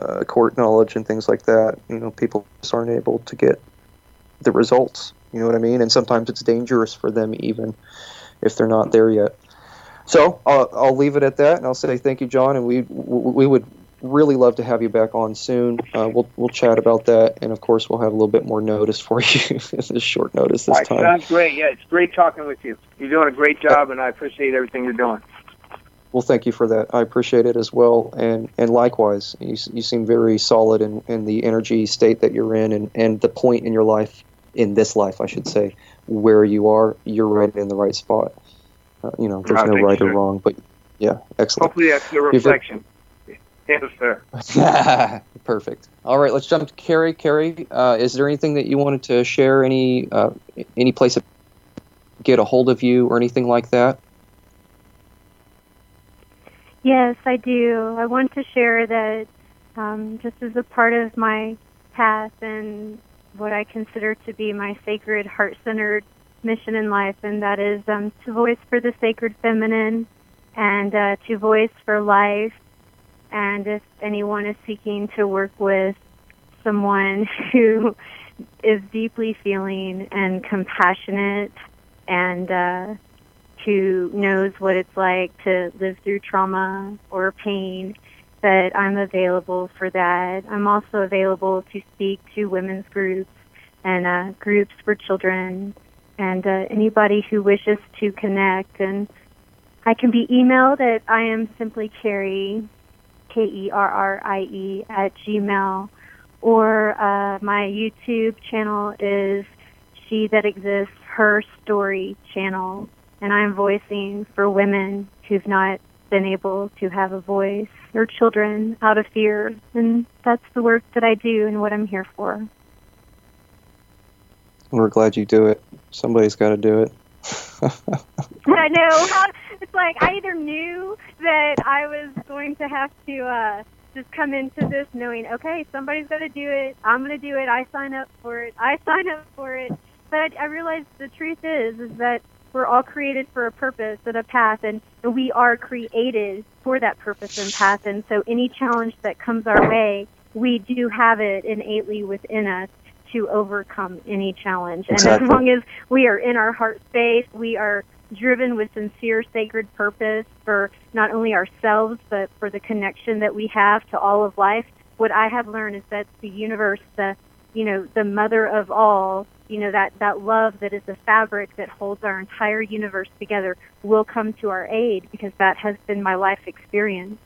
Speaker 2: uh, court knowledge and things like that. You know, people just aren't able to get the results. You know what I mean? And sometimes it's dangerous for them even if they're not there yet. So I'll, I'll leave it at that, and I'll say thank you, John. And we we would really love to have you back on soon. Uh, we'll we'll chat about that, and of course we'll have a little bit more notice for *laughs* you. this short notice this time.
Speaker 3: Sounds great. Yeah, it's great talking with you. You're doing a great job, and I appreciate everything you're doing.
Speaker 2: Well, thank you for that. I appreciate it as well, and and likewise, you, you seem very solid in, in the energy state that you're in, and, and the point in your life, in this life, I should say, where you are. You're right in the right spot. Uh, you know, there's no right or wrong, but yeah, excellent.
Speaker 3: Hopefully, that's the reflection. Yes, sir. *laughs*
Speaker 2: Perfect. All right, let's jump to Kerrie. Kerrie, uh, is there anything that you wanted to share? Any uh, any place to get a hold of you or anything like that?
Speaker 4: Yes, I do. I want to share that um, just as a part of my path and what I consider to be my sacred, heart centered mission in life, and that is um, to voice for the sacred feminine and uh, to voice for life. And if anyone is seeking to work with someone *laughs* who is deeply feeling and compassionate and uh, who knows what it's like to live through trauma or pain, that I'm available for that. I'm also available to speak to women's groups and uh, groups for children and uh, anybody who wishes to connect. And I can be emailed at I am simply Kerrie, K E R R I E, at Gmail. Or uh, my YouTube channel is She That Exists, Her Story channel and I'm voicing for women who've not been able to have a voice or children out of fear. And that's the work that I do and what I'm here for.
Speaker 2: We're glad you do it. Somebody's got to do it. *laughs*
Speaker 4: I know. *laughs* It's like I either knew that I was going to have to uh, just come into this knowing, okay, somebody's got to do it. I'm going to do it. I sign up for it. I *laughs* sign up for it. But I I realized the truth is, is that we're all created for a purpose and a path, and, and we are created for that purpose and path. And so, any challenge that comes our way, we do have it innately within us to overcome any challenge. Exactly. And as long as we are in our heart space, we are driven with sincere sacred purpose for not only ourselves, but for the connection that we have to all of life. What I have learned is that the universe, the you know, the mother of all, you know, that, that love that is the fabric that holds our entire universe together will come to our aid because that has been my life experience.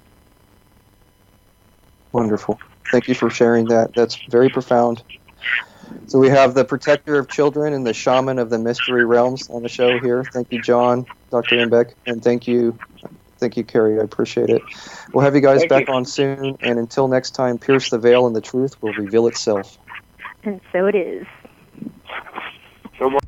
Speaker 2: Wonderful. Thank you for sharing that. That's very profound. So we have the protector of children and the shaman of the mystery realms on the show here. Thank you, John, Dr. Engbeck, and thank you, thank you, Kerrie. I appreciate it. We'll have you guys thank back you. on soon, and until next time, pierce the veil and the truth will reveal itself
Speaker 4: and so it is. So